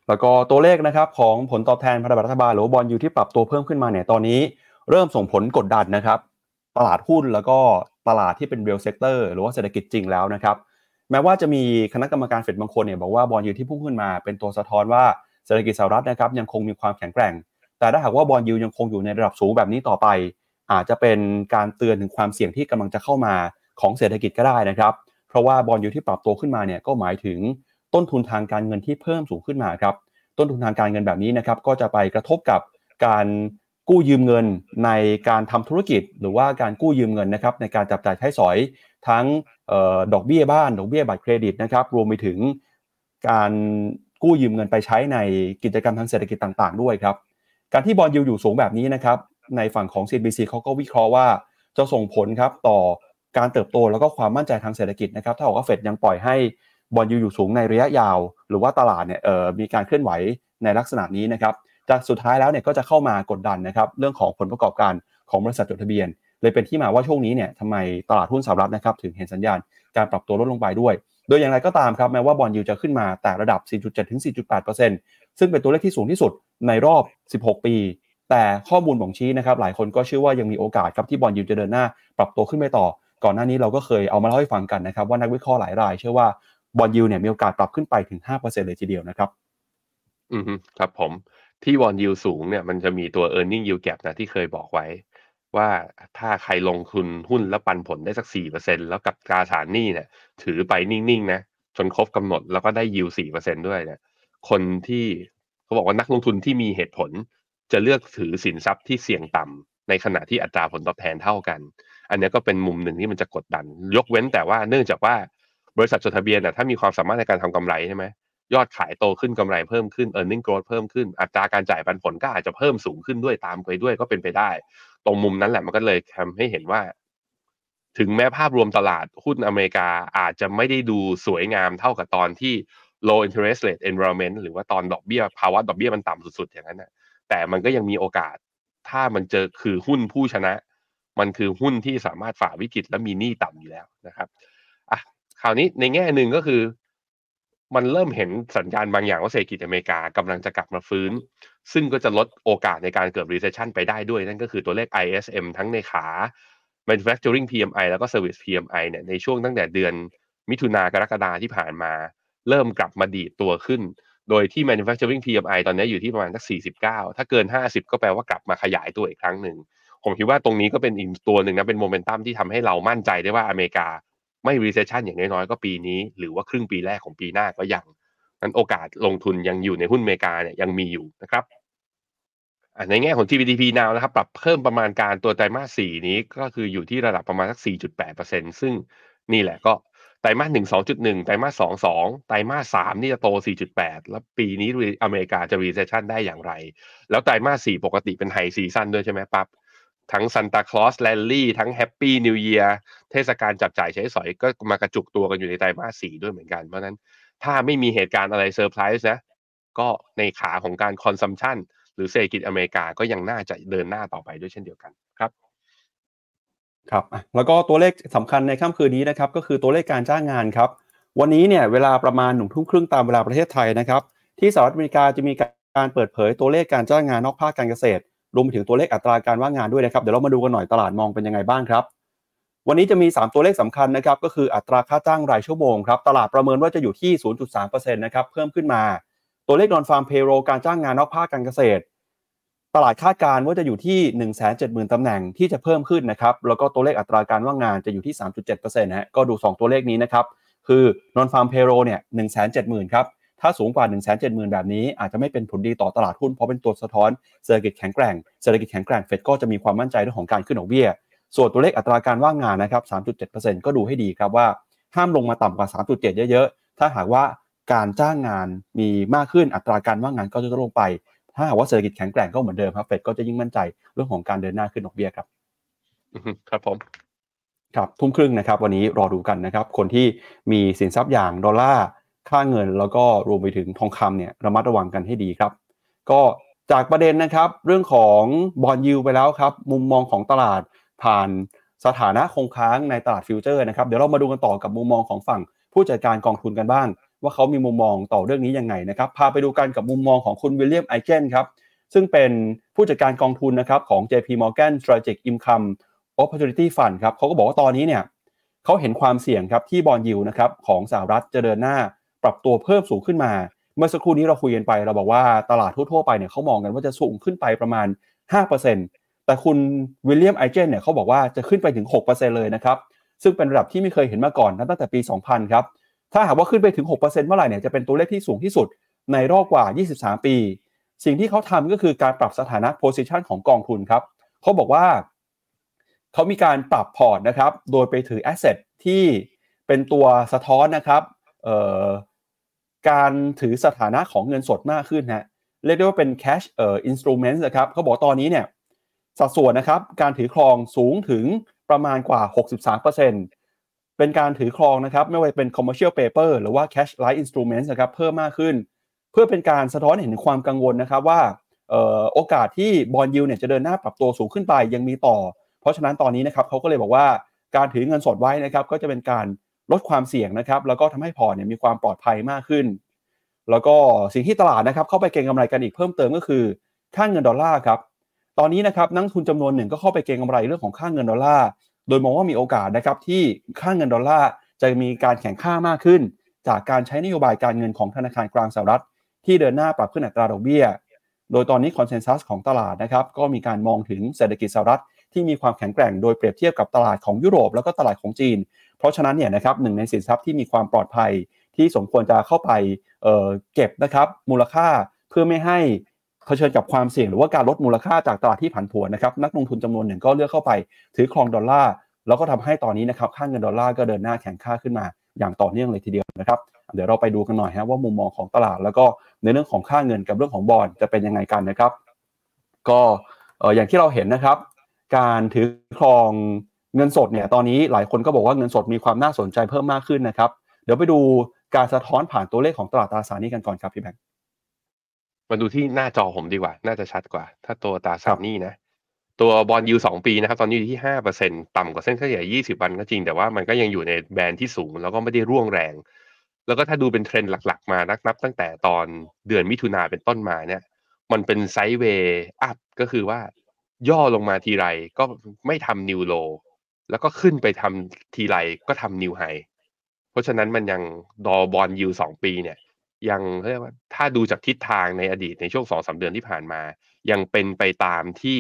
S2: แล้วก็ตัวเลขนะครับของผลตอบแทนพันธบัตรรัฐบาลหรือบอลยูที่ปรับตัวเพิ่มขึ้นมาเนี่ยตอนนี้เริ่มส่งผลกดดันนะครับ ตลาดหุ้นแล้วก็ตลาดที่เป็น real sector หรือว่าเศรษฐกิจจริงแล้วนะครับแม้ว่าจะมีคณะกรรมการเฟดบางคนเนี่ยบอกว่า bond yield ที่พุ่งขึ้นมาเป็นตัวสะท้อนว่าเศรษฐกิจสหรัฐนะครับยังคงมีความแข็งแกร่ง แต่ถ้าหากว่า bond yield ยังคงอยู่ในระดับสูงแบบนี้ต่อไป อาจจะเป็นการเตือนถึงความเสี่ยงที่กำลังจะเข้ามาของเศรษฐกิจก็ได้นะครับ เพราะว่า bond yield ที่ปรับตัวขึ้นมาเนี่ยก็หมายถึง ต้นทุนทางการเงินที่เพิ่มสูงขึ้นมาครับ ต้นทุนทางการเงินแบบนี้นะครับ ก็จะไปกระทบกับการกู้ยืมเงินในการทำธุรกิจ หรือว่าการกู้ยืมเงินนะครับ ในการจับจ่ายใช้สอยทั้งออดอกเบี้ยบ้านดอกเบี้ยบัตรเครดิตนะครับ รวมไปถึงการกู้ยืมเงินไปใช้ในกิจกรรมทางเศรษฐกิจต่าง ๆ ด้วยครับ การที่บอลยูอยู่สูงแบบนี้นะครับ ในฝั่งของ CNBC เขาก็วิเคราะห์ว่าจะส่งผลครับต่อการเติบโตแล้วก็ความมั่นใจทางเศรษฐกิจนะครับ ถ้าบอกว่าเฟดยังปล่อยให้ บอลยูอยู่สูงในระยะยาว หรือว่าตลาดเนี่ยมีการเคลื่อนไหวในลักษณะนี้นะครับจากสุดท้ายแล้วเนี่ยก็จะเข้ามากดดันนะครับเรื่องของผลประกอบการของบริษัทจดทะเบียน เลยเป็นที่มาว่าช่วงนี้เนี่ยทำไมตลาดหุ้นสหรัฐนะครับถึงเห็นสัญญาณการปรับตัวลดลงไปด้วย โดยอย่างไรก็ตามครับแม้ว่าบอลยูจะขึ้นมาแต่ระดับ 4.7 ถึง 4.8%ซึ่งเป็นตัวเลขที่สูงที่สุดในรอบ 16 ปี แต่ข้อมูลบ่งชี้นะครับหลายคนก็เชื่อว่ายังมีโอกาสครับที่บอลยูจะเดินหน้า ปรับตัวขึ้นไปต่อ ก่อนหน้านี้เราก็เคยเอามาเล่าให้ฟังกันนะครับว่านักวิเคราะห์หลายราย เชื่อว่า บอลยูเนี่ยมีโอกาสปรับขึ้นไปถึง 5%เลยทีเดียวนะครับ
S3: อืมครับผมที่วอนยิวสูงเนี่ยมันจะมีตัว e a r n i n g yield gap นะที่เคยบอกไว้ ว่าถ้าใครลงทุนหุ้นแล้วปันผลได้สักสี่เปอร์เซ็นแล้วกับตราสารหนี้เนี่ย ถือไปนิ่งๆนะจนครบกำหนดแล้วก็ได้ยิวสี่เปอร์เซ็นด้วยเนี่ยคนที่เขาบอกว่านักลงทุนที่มีเหตุผล จะเลือกถือสินทรัพย์ที่เสี่ยงต่ำในขณะที่อัตราผลตอบแทนเท่ากัน อันนี้ก็เป็นมุมหนึ่งที่มันจะกดดัน ยกเว้นแต่ว่าเนื่องจากว่า บริษัทจดทะเบียนน่ะถ้ามีความสามารถในการทำกำไรใช่ไหมยอดขายโตขึ้นกำไรเพิ่มขึ้น e a r n i n g growth เพิ่มขึ้น อัตราการจ่ายปันผลก็อาจจะเพิ่มสูงขึ้นด้วยตามไปด้วยก็เป็นไปได้ ตรงมุมนั้นแหละมันก็เลยทำให้เห็นว่า ถึงแม้ภาพรวมตลาดหุ้นอเมริกาอาจจะไม่ได้ดูสวยงามเท่ากับตอนที่ low interest rate environment หรือว่าตอนดอกเบี้ยภาวะดอกเบี้ยมันต่ำสุดๆ อย่างนั้นนะแต่มันก็ยังมีโอกาส ถ้ามันเจอคือหุ้นผู้ชนะ มันคือหุ้นที่สามารถฝ่าวิกฤตและมีหนี้ต่ำอยู่แล้วนะครับ คราวนี้ในแง่หนึ่งก็คือ มันเริ่มเห็นสัญญาณบางอย่างว่าเศรษฐกิจอเมริกากำลังจะกลับมาฟื้น ซึ่งก็จะลดโอกาสในการเกิด recession ไปได้ด้วย นั่นก็คือตัวเลข ISM ทั้งในขา manufacturing PMI แล้วก็ service PMI เนี่ยในช่วงตั้งแต่เดือนมิถุนากรกฎาที่ผ่านมา เริ่มกลับมาดีดตัวขึ้น โดยที่ manufacturing PMI ตอนนี้อยู่ที่ประมาณสัก 49 ถ้าเกิน 50 ก็แปลว่ากลับมาขยายตัวอีกครั้งหนึ่งผมคิดว่าตรงนี้ก็เป็นอีกตัวหนึ่งนะเป็นโมเมนตัมที่ทำให้เรามั่นใจได้ว่าอเมริกา ไม่ recession อย่างน้อยๆก็ปีนี้ หรือว่าครึ่งปีแรกของปีหน้าก็ยังนั้นโอกาสลงทุนยังอยู่ในหุ้นอเมริกาเนี่ยยังมีอยู่นะครับในแง่ของ GDP now นะครับ ปรับเพิ่มประมาณการตัวไตรมาสสี่นี้ก็คืออยู่ที่ระดับประมาณสัก 4.8%ซึ่งนี่แหละก็ไตรมาสหนึ่งสองจุดหนึ่งไตรมาสสองสองไตรมาสสามนี่จะโต 4.8 แล้วปีนี้อเมริกาจะ recession ได้อย่างไร แล้วไตรมาสสี่ปกติเป็น high season ด้วยใช่ไหมครับ ทั้ง Santa Claus rally ทั้ง Happy New Year เทศกาลจับจ่ายใช้สอยก็มากระจุกตัวกันอยู่ในไตรมาสสี่ด้วยเหมือนกัน เพราะนั้นถ้าไม่มีเหตุการณ์อะไรเซอร์ไพรส์นะ ก็ในขาของการ consumption หรือเศรษฐกิจอเมริกาก็ยังน่าจะเดินหน้าต่อไปด้วยเช่นเดียวกันครับ
S2: ครับแล้วก็ตัวเลขสำคัญในค่ำคืนนี้นะครับก็คือตัวเลขการจ้างงานครับ วันนี้เนี่ยเวลาประมาณหนึ่งทุ่มครึ่งตามเวลาประเทศไทยนะครับ ที่สหรัฐอเมริกาจะมีการเปิดเผยตัวเลขการจ้างงานนอกภาคการเกษตร รวมไปถึงตัวเลขอัตราการว่างงานด้วยนะครับ เดี๋ยวเรามาดูกันหน่อยตลาดมองเป็นยังไงบ้างครับ วันนี้จะมี 3 ตัวเลขสำคัญนะครับ ก็คืออัตราค่าจ้างรายชั่วโมงครับ ตลาดประเมินว่าจะอยู่ที่ 0.3%นะครับ เพิ่มขึ้นมา ตัวเลขนอนฟาร์มเพโรการจ้างงานนอกภาคการเกษตร ตลาดคาดการณ์ว่าจะอยู่ที่ 170,000ตำแหน่งที่จะเพิ่มขึ้นนะครับ แล้วก็ตัวเลขอัตราการว่างงานจะอยู่ที่ 3.7%นะฮะ ก็ดู 2 ตัวเลขนี้นะครับ คือนอนฟาร์มเพโรเนี่ย170,000ครับ ถ้าสูงกว่า 1 7 0 0 0 0 แบบนี้อาจจะไม่เป็นผลดีต่อตลาดหุ้นเพราะเป็นตัวสะท้อนเศรษฐกิจแข็งแกร่งเศรษฐกิจแข็งแกร่งเฟดก็จะมีความมั่นใจเรื่องของการขึ้นดอกเบี้ย ส่วนตัวเลขอัตราการว่างงานนะครับ 3.7%ก็ดูให้ดีครับว่า ห้ามลงมาต่ำกว่า 3.7 เยอะๆ ถ้าหากว่าการจ้างงานมีมากขึ้นอัตราการว่างงานก็จะลงไป ถ้าหากว่าเศรษฐกิจแข็งแกร่งก็เหมือนเดิมครับเฟดก็จะยิ่งมั่นใจเรื่องของการเดินหน้าขึ้นดอกเบี้ยครับ
S3: ครับผม
S2: ครับทุ่มครึ่งนะครับวันนี้รอดูกันนะครับคนที่มีสินทรัพย์อย่างดอลลาร์ ค่าเงิน แล้วก็รวมไปถึงทองคำเนี่ยระมัดระวังกันให้ดีครับ ก็จากประเด็นนะครับ เรื่องของ bond yield ไปแล้วครับ มุมมองของตลาดผ่านสถานะคงค้างในตลาดฟิวเจอร์นะครับเดี๋ยวเรามาดูกันต่อกับมุมมองของฝั่ง ผู้จัดการกองทุนกันบ้าง ว่าเขามีมุมมองต่อเรื่องนี้ยังไงนะครับพาไปดูกันกับมุมมองของคุณวิลเลียมไอเกนครับซึ่งเป็นผู้จัดการกองทุนนะครับของ JP Morgan Strategic Income Opportunity Fund ครับเขาก็บอกว่าตอนนี้เนี่ยเขาเห็นความเสี่ยงครับที่บอลยูนะครับของสหรัฐจะเดินหน้า ปรับตัวเพิ่มสูงขึ้นมา เมื่อสักครู่นี้เราคุยกันไป เราบอกว่าตลาดทั่วๆไปเนี่ยเขามองกันว่าจะสูงขึ้นไปประมาณ 5%แต่คุณวิลเลียมไอเจนเนี่ยเขาบอกว่าจะขึ้นไปถึง 6%เลยนะครับ ซึ่งเป็นระดับที่ไม่เคยเห็นมาก่อนตั้งแต่ปี 2000 ครับ ถ้าหากว่าขึ้นไปถึง 6%เมื่อไหร่เนี่ยจะเป็นตัวเลขที่สูงที่สุดในรอบกว่า 23 ปี สิ่งที่เขาทำก็คือการปรับสถานะ position ของกองทุนครับเขาบอกว่าเขามีการปรับพอร์ตนะครับ โดยไปถือ asset ที่เป็นตัวสะท้อนนะครับ การถือสถานะของเงินสดมากขึ้นนะเรียกได้ว่าเป็น cash เอ่อ instrument นะครับเขาบอกตอนนี้เนี่ยสัดส่วนนะครับการถือครองสูงถึงประมาณกว่า 63%เป็นการถือครองนะครับไม่ว่าเป็น commercial paper หรือว่า cash like instruments นะครับเพิ่มมากขึ้น เพื่อเป็นการสะท้อนเห็นความกังวลนะครับว่าโอกาสที่ bond yield เนี่ยจะเดินหน้าปรับตัวสูงขึ้นไปยังมีต่อ เพราะฉะนั้นตอนนี้นะครับเขาก็เลยบอกว่าการถือเงินสดไว้นะครับก็จะเป็นการ ลดความเสี่ยงนะครับ แล้วก็ทำให้พอร์ตเนี่ยมีความปลอดภัยมากขึ้น แล้วก็สิ่งที่ตลาดนะครับเข้าไปเก็งกำไรกันอีกเพิ่มเติมก็คือ ค่าเงินดอลลาร์ครับ ตอนนี้นะครับนักลงทุนจำนวนหนึ่งก็เข้าไปเก็งกำไรเรื่องของค่าเงินดอลลาร์ โดยมองว่ามีโอกาสนะครับที่ค่าเงินดอลลาร์จะมีการแข็งค่ามากขึ้น จากการใช้นโยบายการเงินของธนาคารกลางสหรัฐ ที่เดินหน้าปรับขึ้นอัตราดอกเบี้ย โดยตอนนี้ consensus ของตลาดนะครับก็มีการมองถึงเศรษฐกิจสหรัฐ ที่มีความแข็งแกร่งโดยเปรียบเทียบกับตลาดของยุโรปแล้วก็ตลาดของจีน เพราะฉะนั้นเนี่ยนะครับหนึ่งในสินทรัพย์ที่มีความปลอดภัยที่สมควรจะเข้าไปเเก็บนะครับมูลค่าเพื่อไม่ให้เผชิญกับความเสี่ยงหรือว่าการลดมูลค่าจากตลาดที่ผันผวนนะครับนักลงทุนจำนวนหนึ่งก็เลือกเข้าไป ถือครองดอลลาร์แล้วก็ทำให้ตอนนี้นะครับค่าเงินดอลลาร์ก็เดินหน้าแข็งค่าขึ้นมาอย่างต่อเนื่องเลยทีเดียวนะครับ เดี๋ยวเราไปดูกันหน่อยฮะว่ามุมมองของตลาด แล้วก็ในเรื่องของค่าเงินกับเรื่องของบอลจะเป็นยังไงกันนะครับ ก็อย่างที่เราเห็นนะครับ การถือครองเงินสดเนี่ยตอนนี้หลายคนก็บอกว่าเงินสดมีความน่าสนใจเพิ่มมากขึ้นนะครับ เดี๋ยวไปดูการสะท้อนผ่านตัวเลขของตลาดตราสารหนี้กันก่อนครับพี่แบงค์
S3: มาดูที่หน้าจอผมดีกว่า น่าจะชัดกว่า ถ้าตัวตราสารหนี้นะ ตัว bond yield สองปีนะครับ ตอนนี้อยู่ที่ห้าเปอร์เซ็นต่ำกว่าเส้นเฉลี่ยยี่สิบวันก็จริง แต่ว่ามันก็ยังอยู่ใน band ที่สูง แล้วก็ไม่ได้ร่วงแรง แล้วก็ถ้าดูเป็นเทรนด์หลักๆ มานับนับตั้งแต่ตอนเดือนมิถุนาเป็นต้นมาเนี่ย มันเป็น sideway up ก็คือว่า ย่อลงมาทีไรก็ไม่ทำ new lowแล้วก็ขึ้นไปทำทีไรก็ทำ new high เพราะฉะนั้นมันยังดอบอลยูสองปีเนี่ย ยังเรียกว่าถ้าดูจากทิศทางในอดีตในช่วงสองสามเดือนที่ผ่านมา ยังเป็นไปตามที่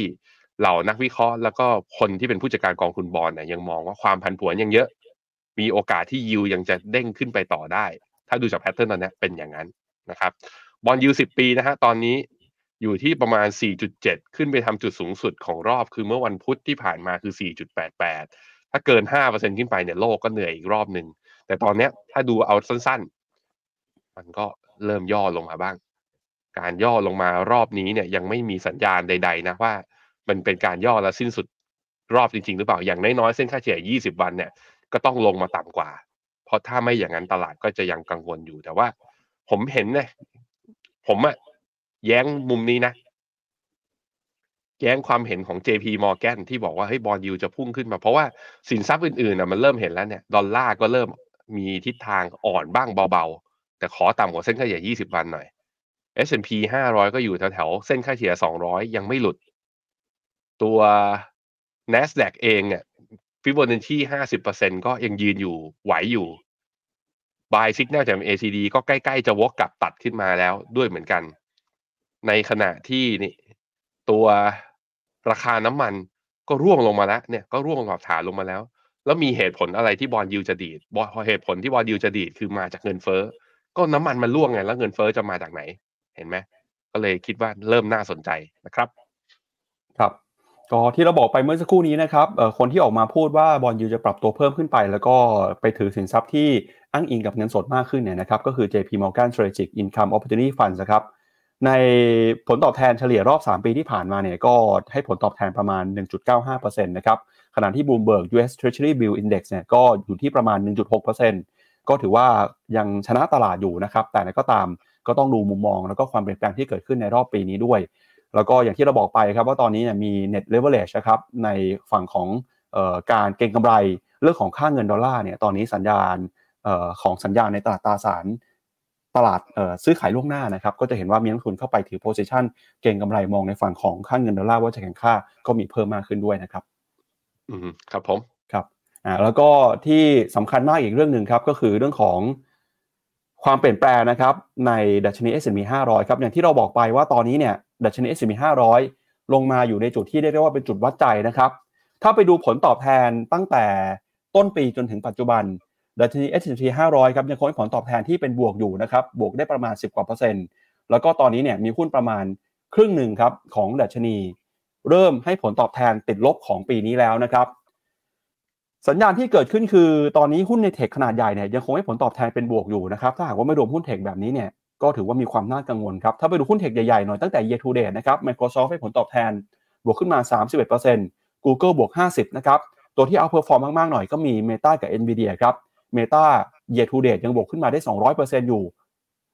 S3: เหล่านักวิเคราะห์ แล้วก็คนที่เป็นผู้จัดการกองทุนบอลเนี่ยยังมองว่าความผันผวนยังเยอะ มีโอกาสที่ยิวยังจะเด้งขึ้นไปต่อได้ ถ้าดูจาก pattern ตอนนี้เป็นอย่างนั้นนะครับ bond yield สิบปีนะฮะตอนนี้ อยู่ที่ประมาณ 4.7 ขึ้นไปทำจุดสูงสุดของรอบคือเมื่อวันพุธที่ผ่านมาคือ 4.88 ถ้าเกิน 5%ขึ้นไปเนี่ยโลกก็เหนื่อยอีกรอบหนึ่ง แต่ตอนนี้ถ้าดูเอาสั้นๆ มันก็เริ่มย่อลงมาบ้าง การย่อลงมารอบนี้เนี่ยยังไม่มีสัญญาณใด ๆ นะว่า มันเป็นการย่อและสิ้นสุดรอบจริงๆ หรือเปล่า อย่างน้อยๆ เส้นค่าเฉลี่ย 20 วันเนี่ยก็ต้องลงมาต่ำกว่า เพราะถ้าไม่อย่างนั้นตลาดก็จะยังกังวลอยู่แต่ว่า ผมเห็นเนี่ยผมอะ แย้งมุมนี้นะ แย้งความเห็นของ JP Morgan ที่บอกว่าเฮ้ยบอลยูจะพุ่งขึ้นมา เพราะว่าสินทรัพย์อื่นๆอะมันเริ่มเห็นแล้วเนี่ย ดอลลาร์ก็เริ่มมีทิศทางอ่อนบ้างเบาๆ แต่ขอต่ำกว่าเส้นค่าเฉลี่ย 20 วันหน่อย S&P 500 ก็อยู่แถวๆเส้นค่าเฉลี่ย 200 ยังไม่หลุด ตัว NASDAQ เองเนี่ยฟิโบนัชชีห้าสิบเปอร์เซ็นก็ยังยืนอยู่ไหวอยู่ Buy Signal จาก ACD ก็ใกล้ ๆ จะวกกลับตัดขึ้นมาแล้วด้วยเหมือนกัน ในขณะที่นี่ตัวราคาน้ำมันก็ร่วงลงมาแล้วเนี่ยก็ร่วงหอบฐานลงมาแล้ว แล้วมีเหตุผลอะไรที่บอลยูจะดีดบอลเหตุผลที่บอลยูจะดีดคือมาจากเงินเฟ้อ ก็น้ำมันมันร่วงไง แล้วเงินเฟ้อจะมาจากไหน เห็นไหมก็เลยคิดว่าเริ่มน่าสนใจนะครับ
S2: ครับก็ที่เราบอกไปเมื่อสักครู่นี้นะครับคนที่ออกมาพูดว่าบอลยูจะปรับตัวเพิ่มขึ้นไป แล้วก็ไปถือสินทรัพย์ที่อ้างอิงกับเงินสดมากขึ้นเนี่ยนะครับก็คือ JP Morgan Strategic Income Opportunity Fund นะครับ ในผลตอบแทนเฉลี่ยรอบ 3 ปีที่ผ่านมาเนี่ยก็ให้ผลตอบแทนประมาณ 1.95%นะครับขณะที่ Bloomberg US Treasury Bill Index เนี่ยก็อยู่ที่ประมาณ 1.6%ก็ถือว่ายังชนะตลาดอยู่นะครับแต่ก็ตามก็ต้องดูมุมมอง แล้วก็ความเปลี่ยนแปลงที่เกิดขึ้นในรอบปีนี้ด้วย แล้วก็อย่างที่เราบอกไปครับว่าตอนนี้เนี่ยมี net leverage นะครับในฝั่งของออการเก็งกำไร เรื่องของค่าเงินดอลลาร์เนี่ยตอนนี้สัญญาณออของสัญญาณในตลาดตราสาร ตลาดซื้อขายล่วงหน้านะครับก็จะเห็นว่ามีนักทุนเข้าไปถือ position เก็งกำไรมองในฝั่งของค่าเงินดอลลาร์ว่าจะแข็งค่าก็มีเพิ่มมากขึ้นด้วยนะครับ
S3: อืมครับผม
S2: ครับอ่าแล้วก็ที่สำคัญมากอีกเรื่องหนึ่งครับก็คือเรื่องของความเปลี่ยนแปลงนะครับในดัชนี S&P 500 ครับอย่างที่เราบอกไปว่าตอนนี้เนี่ยดัชนี S&P 500 ลงมาอยู่ในจุดที่เรียกว่าเป็นจุดวัดใจนะครับ ถ้าไปดูผลตอบแทนตั้งแต่ต้นปีจนถึงปัจจุบัน ดัชนี S&P 500 ครับยังคงให้ผลตอบแทนที่เป็นบวกอยู่นะครับบวกได้ประมาณ 10 กว่าเปอร์เซ็นต์แล้วก็ตอนนี้เนี่ยมีหุ้นประมาณครึ่งหนึ่งครับของดัชนี เริ่มให้ผลตอบแทนติดลบของปีนี้แล้วนะครับ สัญญาณที่เกิดขึ้นคือ ตอนนี้หุ้นในเทคขนาดใหญ่เนี่ยยังคงให้ผลตอบแทนเป็นบวกอยู่นะครับถ้าหากว่าไม่รวมหุ้นเทคแบบนี้เนี่ยก็ถือว่ามีความน่ากังวลครับถ้าไปดูหุ้นเทคใหญ่ๆหน่อยตั้งแต่ year to date นะครับ Microsoft ให้ผลตอบแทนบวกขึ้นมา 31% Google บวก 50นะครับตัวที่ outperform มากๆหน่อยก็มี Meta กับ Nvidia ครับ Meta year to date ยังบวกขึ้นมาได้ 200%อยู่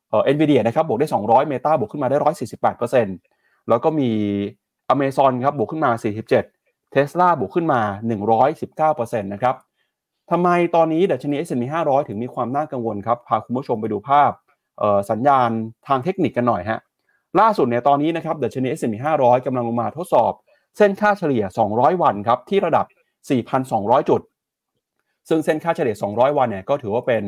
S2: เอ่อ Nvidia นะครับบวกได้ 200 Meta บวกขึ้นมาได้ 148%แล้วก็มี Amazon ครับบวกขึ้นมา 47 Tesla บวกขึ้นมา 119%นะครับทำไมตอนนี้ดัชนี S&P 500 ถึงมีความน่ากังวลครับ พาคุณผู้ชมไปดูภาพสัญญาณทางเทคนิคกันหน่อยฮะล่าสุดเนี่ยตอนนี้นะครับดัชนี S&P 500กำลังลงมาทดสอบ เส้นค่าเฉลี่ย 200 วันครับที่ระดับ 4,200 จุด ซึ่งเส้นค่าเฉลี่ย 200 วันเนี่ยก็ถือว่าเป็น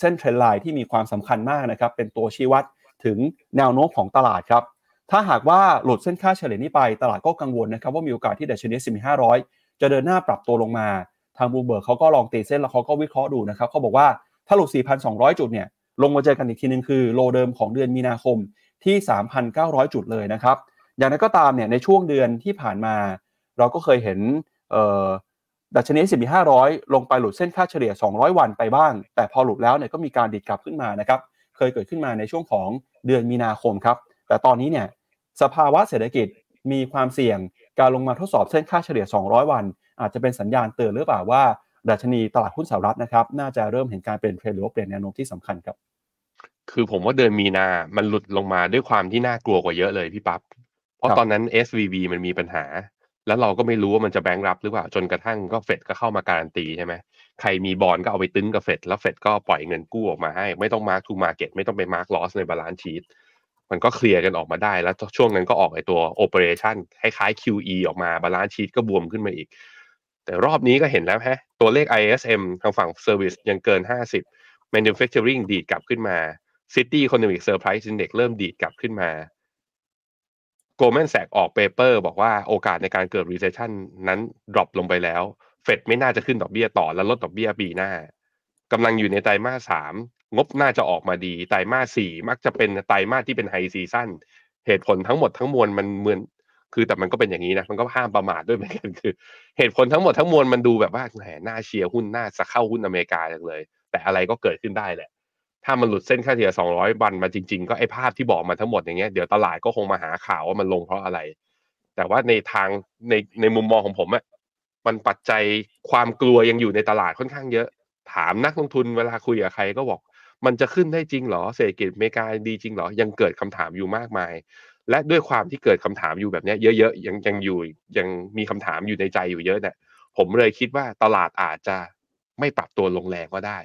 S2: เส้นเทรนไลน์ที่มีความสำคัญมากนะครับ เป็นตัวชี้วัดถึงแนวโน้มของตลาดครับ ถ้าหากว่าหลุดเส้นค่าเฉลี่ยนี้ไป ตลาดก็กังวลนะครับว่ามีโอกาสที่ดัชนี S&P 500จะเดินหน้าปรับตัวลงมา ทางบูเบิร์กเขาก็ลองตีเส้นแล้วเขาก็วิเคราะห์ดูนะครับเขาบอกว่าถ้าหลุด 4,200 จุดเนี่ยลงมาเจอกันอีกทีนึงคือโลเดิมของเดือนมีนาคมที่ 3,900 จุดเลยนะครับ อย่างนั้นก็ตามเนี่ยในช่วงเดือนที่ผ่านมา เราก็เคยเห็น ดัชนี S&P 500 ลงไปหลุดเส้นค่าเฉลี่ย 200 วันไปบ้าง แต่พอหลุดแล้วเนี่ยก็มีการดิดกลับขึ้นมานะครับ เคยเกิดขึ้นมาในช่วงของเดือนมีนาคมครับ แต่ตอนนี้เนี่ยสภาวะเศรษฐกิจมีความเสี่ยงการลงมาทดสอบเส้นค่าเฉลี่ย 200 วัน อาจจะเป็นสัญญาณเตือนหรือเปล่าว่าดัชนีตลาดหุ้นสหรัฐนะครับน่าจะเริ่มเห็นการเปลี่ยนเทรนหรือว่าเปลี่ยนแนวโน้มที่สำคัญครับ
S3: คือผมว่าเดือนมีนา มันหลุดลงมาด้วยความที่น่ากลัวกว่าเยอะเลยพี่ปับ๊บเพราะตอนนั้น SVB มันมีปัญหา แล้วเราก็ไม่รู้ว่ามันจะแบงค์รับหรือเปล่าจนกระทั่งก็เฟดก็เข้ามาการันตีใช่ไหมใครมีบอลก็เอาไปตึ๊งกับเฟดแล้วเฟดก็ปล่อยเงินกู้ออกมาให้ ไม่ต้อง mark to market ไม่ต้องไป mark loss ใน balance sheet มันก็เคลียร์กันออกมาได้ แล้วช่วงนั้นก็ออกไอตัว operation คล้ายๆ QE ออกมา balance sheet ก็บวมขึ้นมาอีก แต่รอบนี้ก็เห็นแล้วฮะตัวเลข ISM ทางฝั่ง Service ยังเกิน 50 Manufacturing ดีดกลับขึ้นมา Citi Economic Surprise Index เริ่มดีดกลับขึ้นมา Goldman Sachs ออก paper บอกว่าโอกาสในการเกิด recession นั้น drop ลงไปแล้ว เฟดไม่น่าจะขึ้นดอกเบี้ยต่อและลดดอกเบี้ยปีหน้ากำลังอยู่ในไตรมาสสามงบน่าจะออกมาดี ไตรมาสสี่มักจะเป็นไตรมาสที่เป็นไฮซีซั่นเหตุผลทั้งหมดทั้งมวลมันเหมือนคือแต่มันก็เป็นอย่างนี้นะมันก็ห้ามประมาทด้วยเหมือนกันคือ เหตุผลทั้งหมดทั้งมวลมันดูแบบว่าแหมน่าเชียร์หุ้นน่าจะเข้าหุ้นอเมริกาจังเลย แต่อะไรก็เกิดขึ้นได้แหละ ถ้ามันหลุดเส้นค่าเฉลี่ย 200 วันมาจริง ๆ ก็ไอ้ภาพที่บอกมาทั้งหมดอย่างเงี้ยเดี๋ยวตลาดก็คงมาหาข่าวว่ามันลงเพราะอะไร แต่ว่าในทางในในมุมมองของผมอะมันปัจจัยความกลัวยังอยู่ในตลาดค่อนข้างเยอะ ถามนักลงทุนเวลาคุยกับใครก็บอก มันจะขึ้นได้จริงเหรอเศรษฐกิจอเมริกาดีจริงเหรอยังเกิดคำถามอยู่มากมาย และด้วยความที่เกิดคำถามอยู่แบบนี้เยอะๆยังยังอยู่ยังมีคำถามอยู่ในใจอยู่เยอะเนี่ยผมเลยคิดว่าตลาดอาจจะไม่ปรับตัวลงแรงก็ได้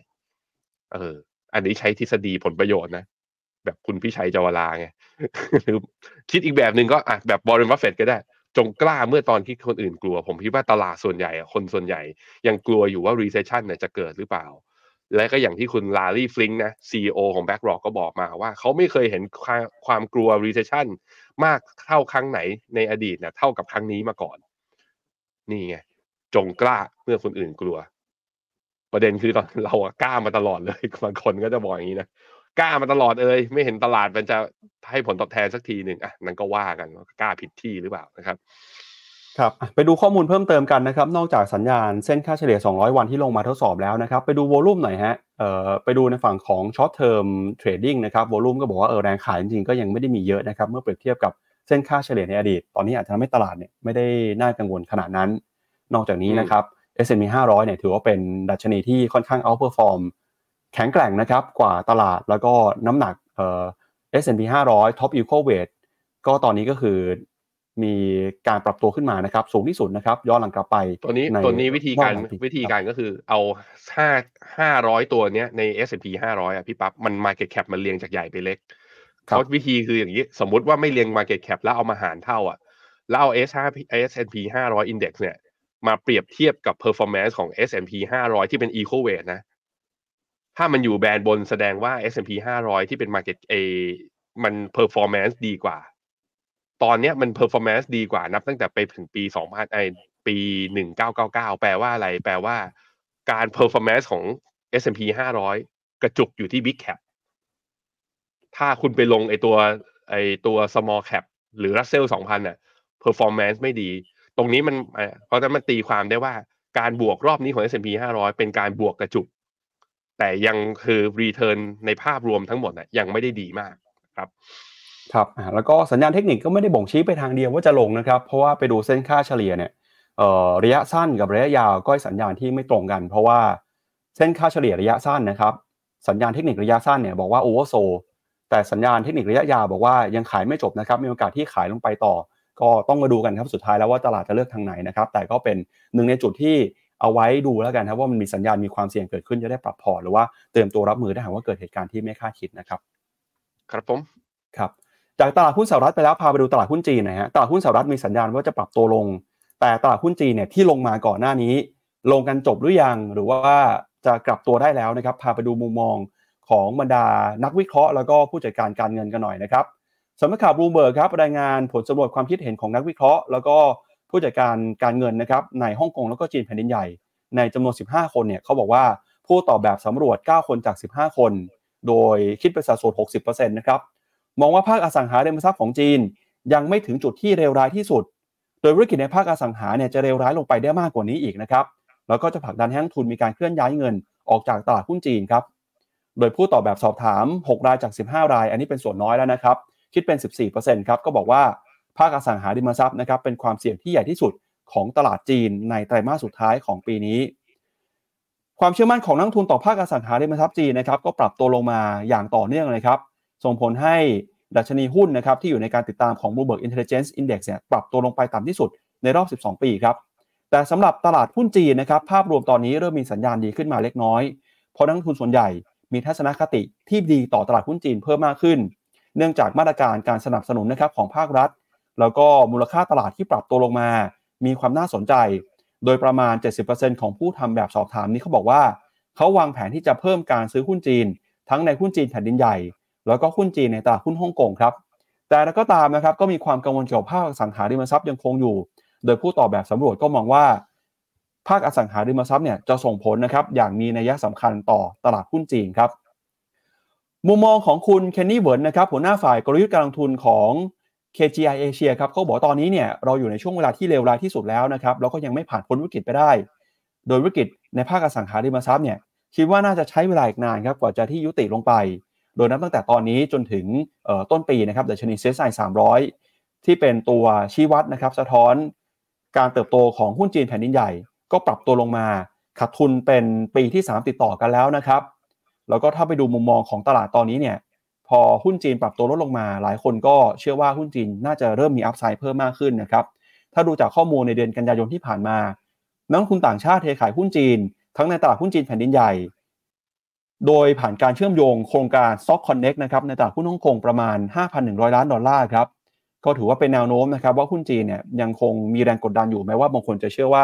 S3: เออ อันนี้ใช้ทฤษฎีผลประโยชน์นะ แบบคุณพี่ชัยจวราไงหรือคิดอีกแบบหนึ่งก็อะแบบบริษัทเฟดก็ได้ จงกล้าเมื่อตอนที่คนอื่นกลัว ผมคิดว่าตลาดส่วนใหญ่คนส่วนใหญ่ ยังกลัวอยู่ว่า recession เนี่ยจะเกิดหรือเปล่า และก็อย่างที่คุณลารีฟลิงนะ CEO ของ BlackRock ก็บอกมาว่า เขาไม่เคยเห็นความความกลัว recession มากเท่าครั้งไหนในอดีตเนี่ยเท่ากับครั้งนี้มาก่อน นี่ไงจงกล้าเมื่อคนอื่นกลัว ประเด็นคือตอนเราอะกล้ามาตลอดเลยบางคนก็จะบอกอย่างนี้นะกล้ามาตลอดเลยไม่เห็นตลาดมันจะให้ผลตอบแทนสักทีหนึ่งอะนั่นก็ว่ากันกล้าผิดที่หรือเปล่านะครับ
S2: ครับไปดูข้อมูลเพิ่มเติมกันนะครับ นอกจากสัญญาณเส้นค่าเฉลี่ย 200 วันที่ลงมาทดสอบแล้วนะครับ ไปดู volume หน่อยฮะเอ่อไปดูในฝั่งของ short term trading นะครับ volume ก็บอกว่าเออแรงขายจริงๆก็ยังไม่ได้มีเยอะนะครับ เมื่อเปรียบเทียบกับเส้นค่าเฉลี่ยในอดีต ตอนนี้อาจจะทำให้ตลาดเนี่ยไม่ได้น่ากังวลขนาดนั้น นอกจากนี้นะครับ S&P 500เนี่ยถือว่าเป็นดัชนีที่ค่อนข้าง outperform แข็งแกร่งนะครับกว่าตลาดแล้วก็น้ำหนักเอ่อ S&P 500 Top Equal Weight ก็ตอนนี้ก็คือมีการปรับตัวขึ้นมานะครับ สูงที่สุดนะครับ ย้อนหลังกลับไป
S3: ตัวนี้
S2: ใน
S3: ตัวนี้วิธีการ
S2: รอบหลังปี
S3: วิธีการก็คือเอาห้าห้าร้อยตัวเนี้ยใน S&P ห้าร้อยอะพี่ปั๊บมัน Market Cap มันเรียงจากใหญ่ไปเล็ก
S2: ครับ
S3: เขาวิธีคืออย่างนี้ สมมุติว่าไม่เรียง Market Cap แล้วเอามาหารเท่าอะแล้วเอา S 5 S&P 500 Index เนี่ย มาเปรียบเทียบกับ performance ของ S&P 500 ที่เป็น equal weight นะ ถ้ามันอยู่แบรนด์บนแสดงว่า S&P 500 ที่เป็น market A มัน performance ดีกว่า ตอนเนี้ยมัน performance ดีกว่านับตั้งแต่ไปถึงปี2000ไอปี 1999 แปลว่าอะไร แปลว่า การ performance ของ S&P 500 กระจุกอยู่ที่ Big Cap ถ้าคุณไปลงไอตัวไอตัว small cap หรือ Russell 2000น่ะ performance ไม่ดี ตรงนี้มันเพราะฉะนั้นมันตีความได้ว่าการบวกรอบนี้ของ S&P 500 เป็นการบวกกระจุก แต่ยังคือ return ในภาพรวมทั้งหมดน่ะยังไม่ได้ดีมากครับ
S2: ครับแล้วก็สัญญาณเทคนิคก็ไม่ได้บ่งชี้ไปทางเดียวว่าจะลงนะครับ เพราะว่าไปดูเส้นค่าเฉลี่ยเนี่ยระยะสั้นกับระยะยาวก็สัญญาณที่ไม่ตรงกัน เพราะว่าเส้นค่าเฉลี่ยระยะสั้นนะครับ สัญญาณเทคนิคระยะสั้นเนี่ยบอกว่า oversold แต่สัญญาณเทคนิคระยะยาวบอกว่ายังขายไม่จบนะครับมีโอกาสที่ขายลงไปต่อ ก็ต้องมาดูกันครับสุดท้ายแล้วว่าตลาดจะเลือกทางไหนนะครับแต่ก็เป็นหนึ่งในจุดที่เอาไว้ดูแล้วกันครับว่ามันมีสัญญาณมีความเสี่ยงเกิดขึ้นจะได้ปรับพอร์ตหรือว่าเตรียมตัวรับมือถ้าหากว่าเกิดเหตุการณ์ที่ไม่คาดคิดนะครับ
S3: ครับผม
S2: ครับจากตลาดหุ้นสหรัฐไปแล้วพาไปดูตลาดหุ้นจีนนะฮะตลาดหุ้นสหรัฐมีสัญญาณว่าจะปรับตัวลง แต่ตลาดหุ้นจีนเนี่ยที่ลงมาก่อนหน้านี้ ลงกันจบหรือยังหรือว่าจะกลับตัวได้แล้วนะครับพาไปดูมุมมองของบรรดานักวิเคราะห์แล้วก็ผู้จัดการการเงินกันหน่อยนะครับ สำนักข่าวบลูเบิร์กครับรายงานผลสำรวจความคิดเห็นของนักวิเคราะห์ แล้วก็ผู้จัดการการเงินนะครับในฮ่องกงแล้วก็จีนแผ่นดินใหญ่ ในจำนวน 15 คนเนี่ยเขาบอกว่าผู้ตอบแบบสำรวจ 9 คนจาก 15 คน โดยคิดเป็นสัดส่วน 60%นะครับมองว่าภาคอสังหาริมทรัพย์ของจีน ยังไม่ถึงจุดที่เลวร้ายที่สุด โดยธุรกิจในภาคอสังหาเนี่ยจะเลวร้ายลงไปได้มากกว่านี้อีกนะครับแล้วก็จะผลักดันให้นักทุนมีการเคลื่อนย้ายเงินออกจากตลาดหุ้นจีนครับโดยผู้ตอบแบบสอบถาม 6 รายจาก 15 ราย อันนี้เป็นส่วนน้อยแล้วนะครับ คิดเป็น 14%ครับก็บอกว่าภาคอสังหาริมทรัพย์นะครับเป็นความเสี่ยงที่ใหญ่ที่สุดของตลาดจีนในไตรมาสสุดท้ายของปีนี้ ความเชื่อมั่นของนักทุนต่อภาคอสังหาริมทรัพย์จีนนะครับก็ปรับตัวลงมาอย่างต่อเนื่องเลยครับ ส่งผลให้ดัชนีหุ้นนะครับที่อยู่ในการติดตามของ Bloomberg Intelligence Index เนี่ยปรับตัวลงไปต่ำที่สุดในรอบ 12 ปีครับ แต่สำหรับตลาดหุ้นจีนนะครับภาพรวมตอนนี้เริ่มมีสัญญาณดีขึ้นมาเล็กน้อย เพราะนักทุนส่วนใหญ่มีทัศนคติที่ดีต่อตลาดหุ้นจีนเพิ่มมากขึ้น เนื่องจากมาตรการการสนับสนุนนะครับของภาครัฐ แล้วก็มูลค่าตลาดที่ปรับตัวลงมา มีความน่าสนใจ โดยประมาณ 70%ของผู้ทำแบบสอบถามนี้เขาบอกว่า เขาวางแผนที่จะเพิ่มการซื้อหุ้นจีน ทั้งในหุ้นจีนแผ่นดินใหญ่ แล้วก็หุ้นจีนในตลาดหุ้นฮ่องกงครับแต่แล้วก็ตามนะครับก็มีความกังวลเกี่ยวกับภาคสังหาริมทรัพย์ยังคงอยู่ โดยผู้ตอบแบบสำรวจก็มองว่า ภาคอสังหาริมทรัพย์เนี่ยจะส่งผลนะครับอย่างมีนัยสำคัญต่อตลาดหุ้นจีนครับ มุมมองของคุณเคนนี่เวิร์นนะครับหัวหน้าฝ่ายกลยุทธ์การลงทุนของ KGI Asia ครับเขาบอกตอนนี้เนี่ยเราอยู่ในช่วงเวลาที่เลวร้ายที่สุดแล้วนะครับแล้วก็ยังไม่ผ่านพ้นวิกฤตไปได้ โดยวิกฤตในภาคอสังหาริมทรัพย์เนี่ยคิดว่าน่าจะใช้เวลาอีกนานครับกว่าจะที่ยุติลงไป โดยนับตั้งแต่ตอนนี้จนถึงต้นปีนะครับดัชนีเซ็นไซ300ที่เป็นตัวชี้วัดนะครับสะท้อนการเติบโตของหุ้นจีนแผ่นดินใหญ่ ก็ปรับตัวลงมาขาดทุนเป็นปีที่ 3 ติดต่อกันแล้วนะครับ แล้วก็ถ้าไปดูมุมมองของตลาดตอนนี้เนี่ยพอหุ้นจีนปรับตัวลดลงมา หลายคนก็เชื่อว่าหุ้นจีนน่าจะเริ่มมีอัพไซด์เพิ่มมากขึ้นนะครับถ้าดูจากข้อมูลในเดือนกันยายนที่ผ่านมา นักลงทุนต่างชาติเทขายหุ้นจีน ทั้งในตลาดหุ้นจีนแผ่นดินใหญ่ โดยผ่านการเชื่อมโยงโครงการ Stock Connect นะครับในตลาดหุ้นฮ่องกงประมาณ 5,100 ล้านดอลลาร์ครับก็ถือว่าเป็นแนวโน้มนะครับว่าหุ้นจีนเนี่ยยังคงมีแรงกดดันอยู่แม้ว่าบางคนจะเชื่อว่า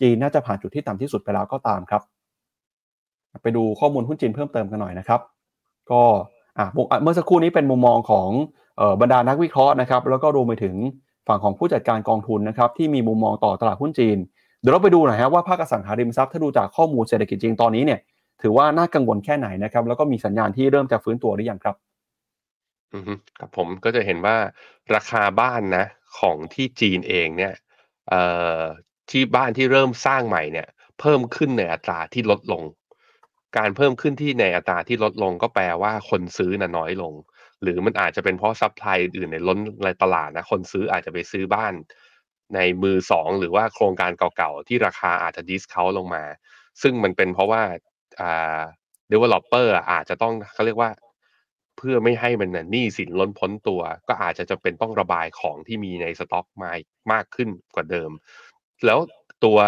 S2: จีนน่าจะผ่านจุดที่ต่ำที่สุดไปแล้วก็ตามครับ ไปดูข้อมูลหุ้นจีนเพิ่มเติมกันหน่อยนะครับ ก็เมื่อสักครู่นี้เป็นมุมมองของบรรดานักวิเคราะห์นะครับ แล้วก็รวมไปถึงฝั่งของผู้จัดการกองทุนนะครับที่มีมุมมองต่อตลาดหุ้นจีน เดี๋ยวเราไปดูหน่อยฮะว่าภาคอสังหาริมทรัพย์ถ้าดูจากข้อมูลเศรษฐกิจจริงตอนนี้เนี่ยถือว่าน่ากังวลแค่ไหนนะครับแล้วก็มีสัญญาณที่เริ่มจะฟื้นตัวหรือยังครับ
S3: อืมครับผมก็จะเห็นว่าราคาบ้านนะของที่จีนเองเนี่ยเอ่อที่บ้านที่เริ่มสร้างใหม่เนี่ย เพิ่มขึ้นในอัตราที่ลดลง การเพิ่มขึ้นที่ในอัตราที่ลดลงก็แปลว่าคนซื้อน่ะน้อยลง หรือมันอาจจะเป็นเพราะ supply อื่นในล้นในตลาดนะคนซื้ออาจจะไปซื้อบ้านในมือสองหรือว่าโครงการเก่าๆ ที่ราคาอาจจะ discount ลงมา ซึ่งมันเป็นเพราะว่าอ่า developer อาจจะต้องเขาเรียกว่า เพื่อไม่ให้มันหนี้สินล้นพ้นตัว ก็อาจจะจะเป็นต้องระบายของที่มีในสต็อกมามากขึ้นกว่าเดิม แล้วตัว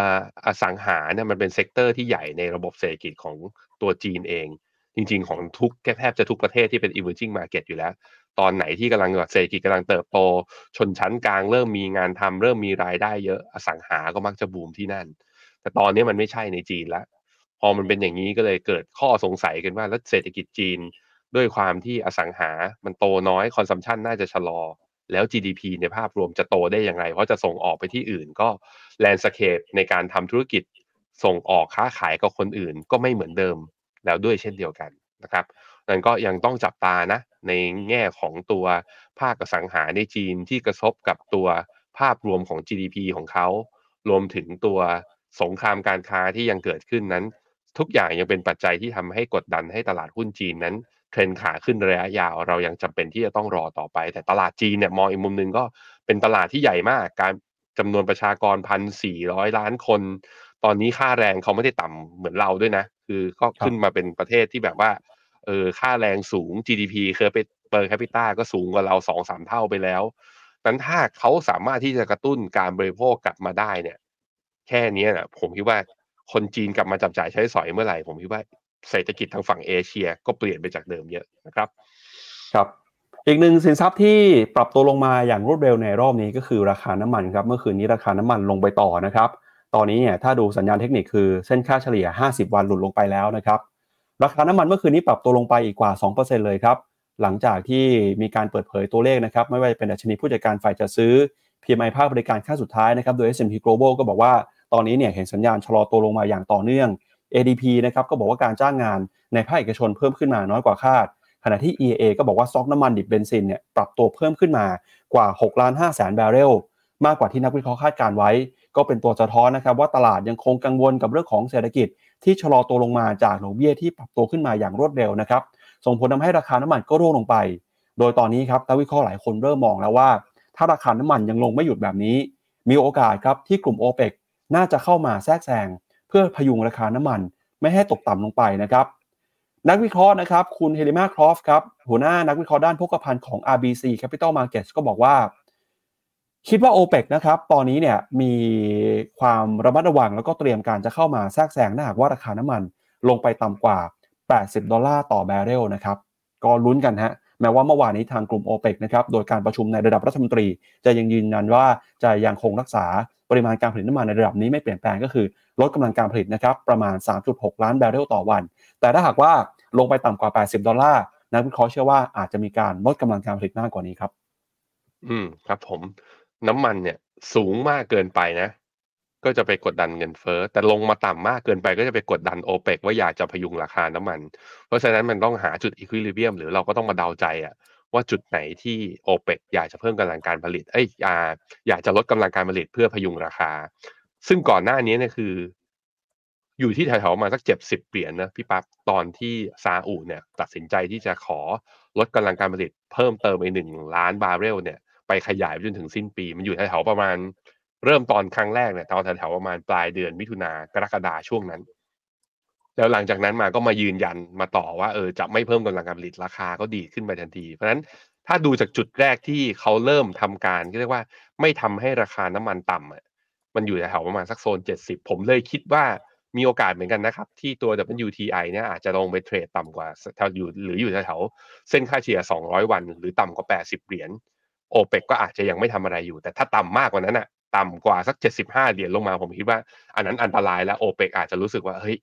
S3: อสังหาเนี่ยมันเป็น sector ที่ใหญ่ในระบบเศรษฐกิจของ ตัวจีนเอง จริง ๆ ของทุกแทบจะทุกประเทศที่เป็น emerging market อยู่แล้ว ตอนไหนที่กำลังเศรษฐกิจกำลังเติบโต ชนชั้นกลางเริ่มมีงานทำเริ่มมีรายได้เยอะอสังหาก็มักจะบูมที่นั่น แต่ตอนนี้มันไม่ใช่ในจีนล้วพอมันเป็นอย่างนี้ก็เลยเกิดข้อสงสัยกันว่าแล้วเศรษฐกิจจีนด้วยความที่อสังหา มันโตน้อยคอนซัมชันน่าจะชะลอ แล้ว GDP ในภาพรวมจะโตได้อย่างไร เพราะจะส่งออกไปที่อื่นก็landscape ในการทำธุรกิจส่งออกค้าขายกับคนอื่นก็ไม่เหมือนเดิม แล้วด้วยเช่นเดียวกันนะครับนั้นก็ยังต้องจับตานะในแง่ของตัวภาคอสังหาในจีนที่กระทบกับตัวภาพรวมของ GDP ของเขา รวมถึงตัวสงครามการค้าที่ยังเกิดขึ้นนั้น ทุกอย่างยังเป็นปัจจัยที่ทำให้กดดันให้ตลาดหุ้นจีนนั้นเทรนขาขึ้นระยะยาว เรายังจำเป็นที่จะต้องรอต่อไป แต่ตลาดจีนเนี่ยมองอีกมุมหนึ่งก็เป็นตลาดที่ใหญ่มาก การจำนวนประชากรพันสี่ร้อยล้านคน ตอนนี้ค่าแรงเขาไม่ได้ต่ำเหมือนเราด้วยนะ คือก็ขึ้นมาเป็นประเทศที่แบบว่าเออค่าแรงสูง GDP เคยไป per capita ก็สูงกว่าเราสองสามเท่าไปแล้วนั้นถ้าเขาสามารถที่จะกระตุ้นการบริโภคกลับมาได้เนี่ย แค่นี้นะผมคิดว่าคนจีนกลับมาจับจ่ายใช้สอยเมื่อไหร่ ผมคิดว่าเศรษฐกิจทางฝั่งเอเชียก็เปลี่ยนไปจากเดิมเยอะนะครับ
S2: ครับ อีกหนึ่งสินทรัพย์ที่ปรับตัวลงมาอย่างรวดเร็วในรอบนี้ก็คือราคาน้ำมันครับ เมื่อคืนนี้ราคาน้ำมันลงไปต่อนะครับ ตอนนี้เนี่ยถ้าดูสัญญาณเทคนิคคือเส้นค่าเฉลี่ย 50 วันหลุดลงไปแล้วนะครับ ราคาน้ำมันเมื่อคืนนี้ปรับตัวลงไปอีกกว่า 2%เลยครับหลังจากที่มีการเปิดเผยตัวเลขนะครับ ไม่ว่าจะเป็นดัชนีผู้จัดการฝ่ายจัดซื้อ PMI ภาคบริการค่าสุดท้ายนะครับโดย S&P Global ก็บอกว่าตอนนี้เนี่ยเห็นสัญญาณชะลอตัวลงมาอย่างต่อเนื่อง ADP นะครับก็บอกว่าการจ้างงานในภาคเอกชนเพิ่มขึ้นมาน้อยกว่าคาด ขณะที่ EA ก็บอกว่าซอกน้ำมันดิบเบนซินเนี่ยปรับตัวเพิ่มขึ้นมากว่า6ล้าน5แสนบาร์เรลมากกว่าที่นักวิเคราะห์คาดการไว้ ก็เป็นตัวสะท้อนนะครับว่าตลาดยังคงกังวลกับเรื่องของเศรษฐกิจ ที่ชะลอตัวลงมาจากดอกเบี้ยที่ปรับตัวขึ้นมาอย่างรวดเร็วนะครับส่งผลทาให้ราคาน้ำมันก็ร่วงลงไป โดยตอนนี้ครับนักวิเคราะห์หลายคนเริ่มมองแล้วว่า ถ้าราคาน้ำมันยังลงไม่หยุดแบบนี้ มีโอกาสครับที่กลุ่ม o อเปกน่าจะเข้ามาแทรกแซงเพื่อพยุงราคาน้ำมันไม่ให้ตกต่ำลงไปนะครับนักวิเคราะห์นะครับคุณเฮลิมาครอฟครับหัวหน้านักวิเคราะห์ด้านพกพันธ์ของ RBC Capital Markets ก็บอกว่า คิดว่า o p e ปนะครับตอนนี้เนี่ยมีความระมัดระวังแล้วก็เตรียมการจะเข้ามาแทรกแซงถ้าหากว่าราคาน้ำมันลงไปต่ำกว่า 80 ดอลลาร์ต่อแบเรลนะครับก็ลุ้นกันฮะแม้ว่าเมื่อวานนี้ทางกลุ่ม o p e ปนะครับโดยการประชุมในระดับรัฐมนตรี จะยังยืนยันว่าจะยังคงรักษาปริมาณการผลิตน้ำมันในระดับนี้ไม่เปลี่ยนแปลงก็คือ ลดกำลังการผลิตนะครับประมาณ 3.6 ล้านแบเรลต่อวัน แต่ถ้าหากว่าลงไปต่ำกว่า 80 ดอลลาร์นักวิเคราะห์เชื่อว่าอาจจะมีการลดกำลังการผลิตมากกว่านี้ครับ
S3: อืมครับผม น้ำมันเนี่ยสูงมากเกินไปนะ ก็จะไปกดดันเงินเฟ้อ แต่ลงมาต่ำมากเกินไปก็จะไปกดดันโอเปกว่าอยากจะพยุงราคาน้ำมัน เพราะฉะนั้นมันต้องหาจุดอีควิลิเบียมหรือเราก็ต้องมาเดาใจอะว่าจุดไหนที่โอเปกอยากจะเพิ่มกำลังการผลิต เอ้ยอยากอยากจะลดกำลังการผลิตเพื่อพยุงราคา ซึ่งก่อนหน้านี้เนี่ยคือ อยู่ที่แถวๆมาสักเจ็บสิบเหรียญนะพี่ปั๊บตอนที่ซาอุเนี่ย ตัดสินใจที่จะขอลดกำลังการผลิตเพิ่มเติมไปหนึ่งล้านบาร์เรลเนี่ย ไปขยายไปจนถึงสิ้นปี มันอยู่แถวๆประมาณเริ่มตอนครั้งแรกเนี่ยตอนแถวๆประมาณปลายเดือนมิถุนากรกฎาช่วงนั้น แล้วหลังจากนั้นมาก็มายืนยันมาต่อว่าเออจะไม่เพิ่มกำลังการผลิตราคาก็ดีขึ้นไปทันที เพราะฉะนั้นถ้าดูจากจุดแรกที่เขาเริ่มทำการเรียกว่าไม่ทำให้ราคาน้ำมันต่ำอะมันอยู่แถวประมาณสักโซน 70 ผมเลยคิดว่ามีโอกาสเหมือนกันนะครับ ที่ตัว WTI เนี่ยอาจจะลงไปเทรดต่ำกว่าแถวอยู่หรืออยู่แถวเส้นค่าเฉลี่ย 200 วัน หรือต่ำกว่า 80 เหรียญ โอเปกก็อาจจะยังไม่ทำอะไรอยู่ แต่ถ้าต่ำมากกว่านั้นอะต่ำกว่าสัก 75 เหรียญลงมาผมคิดว่า อันนั้นอันตรายแล้วโอเปกอาจจะรู้สึกว่าเฮ้ย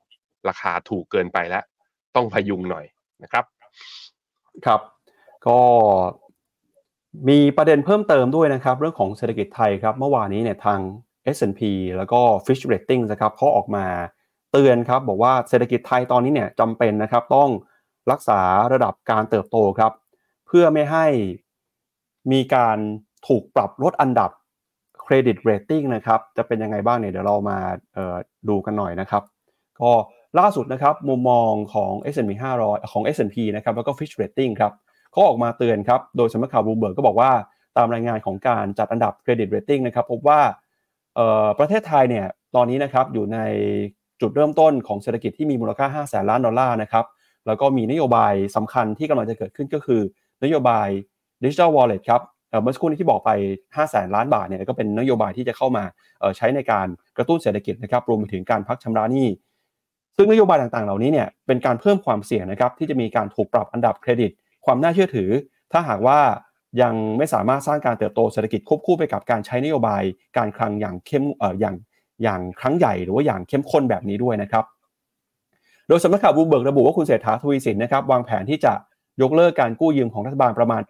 S3: ราคาถูกเกินไปแล้ว ต้องพยุงหน่อยนะครับ
S2: ครับ ก็มีประเด็นเพิ่มเติมด้วยนะครับ เรื่องของเศรษฐกิจไทยครับ เมื่อวานนี้เนี่ยทาง S&P แล้วก็ Fitch Ratings นะครับเขาออกมาเตือนครับ บอกว่าเศรษฐกิจไทยตอนนี้เนี่ยจำเป็นนะครับ ต้องรักษาระดับการเติบโตครับ เพื่อไม่ให้ มีการถูกปรับลดอันดับ credit rating นะครับ จะเป็นยังไงบ้างเนี่ยเดี๋ยวเรามาดูกันหน่อยนะครับ ก็ล่าสุดนะครับมุมมองของ S&P 500 ของ S&P นะครับแล้วก็ Fitch Rating ครับเขาออกมาเตือนครับ โดยสำนักข่าวบูเบิร์กก็บอกว่าตามรายงานของการจัดอันดับ credit rating นะครับพบว่าประเทศไทยเนี่ยตอนนี้นะครับอยู่ในจุดเริ่มต้นของเศรษฐกิจที่มีมูลค่า 5 แสนล้านดอลลาร์นะครับแล้วก็มีนโยบายสำคัญที่กำลังจะเกิดขึ้นก็คือ นโยบาย ดิจิทัลวอลเล็ตครับเมื่อสักครู่นี้ที่บอกไป5แสนล้านบาทเนี่ยก็เป็นนโยบายที่จะเข้ามาใช้ในการกระตุ้นเศรษฐกิจนะครับรวมไปถึงการพักชำระหนี้ ซึ่งนโยบายต่างๆ เหล่านี้เนี่ยเป็นการเพิ่มความเสี่ยงนะครับที่จะมีการถูกปรับอันดับเครดิต ความน่าเชื่อถือ ถ้าหากว่ายังไม่สามารถสร้างการเติบโตเศรษฐกิจควบคู่ไปกับการใช้นโยบายการคลังอย่างเข้มเอ่ออย่างอย่างครั้งใหญ่หรือว่าอย่างเข้มข้นแบบนี้ด้วยนะครับ โดยสำนักข่าวบูเบิร์กระบุว่าคุณเศรษฐาทวีสินนะครับวางแผนที่จะ ยกเลิกการกู้ยืมของรัฐบาลประมาณ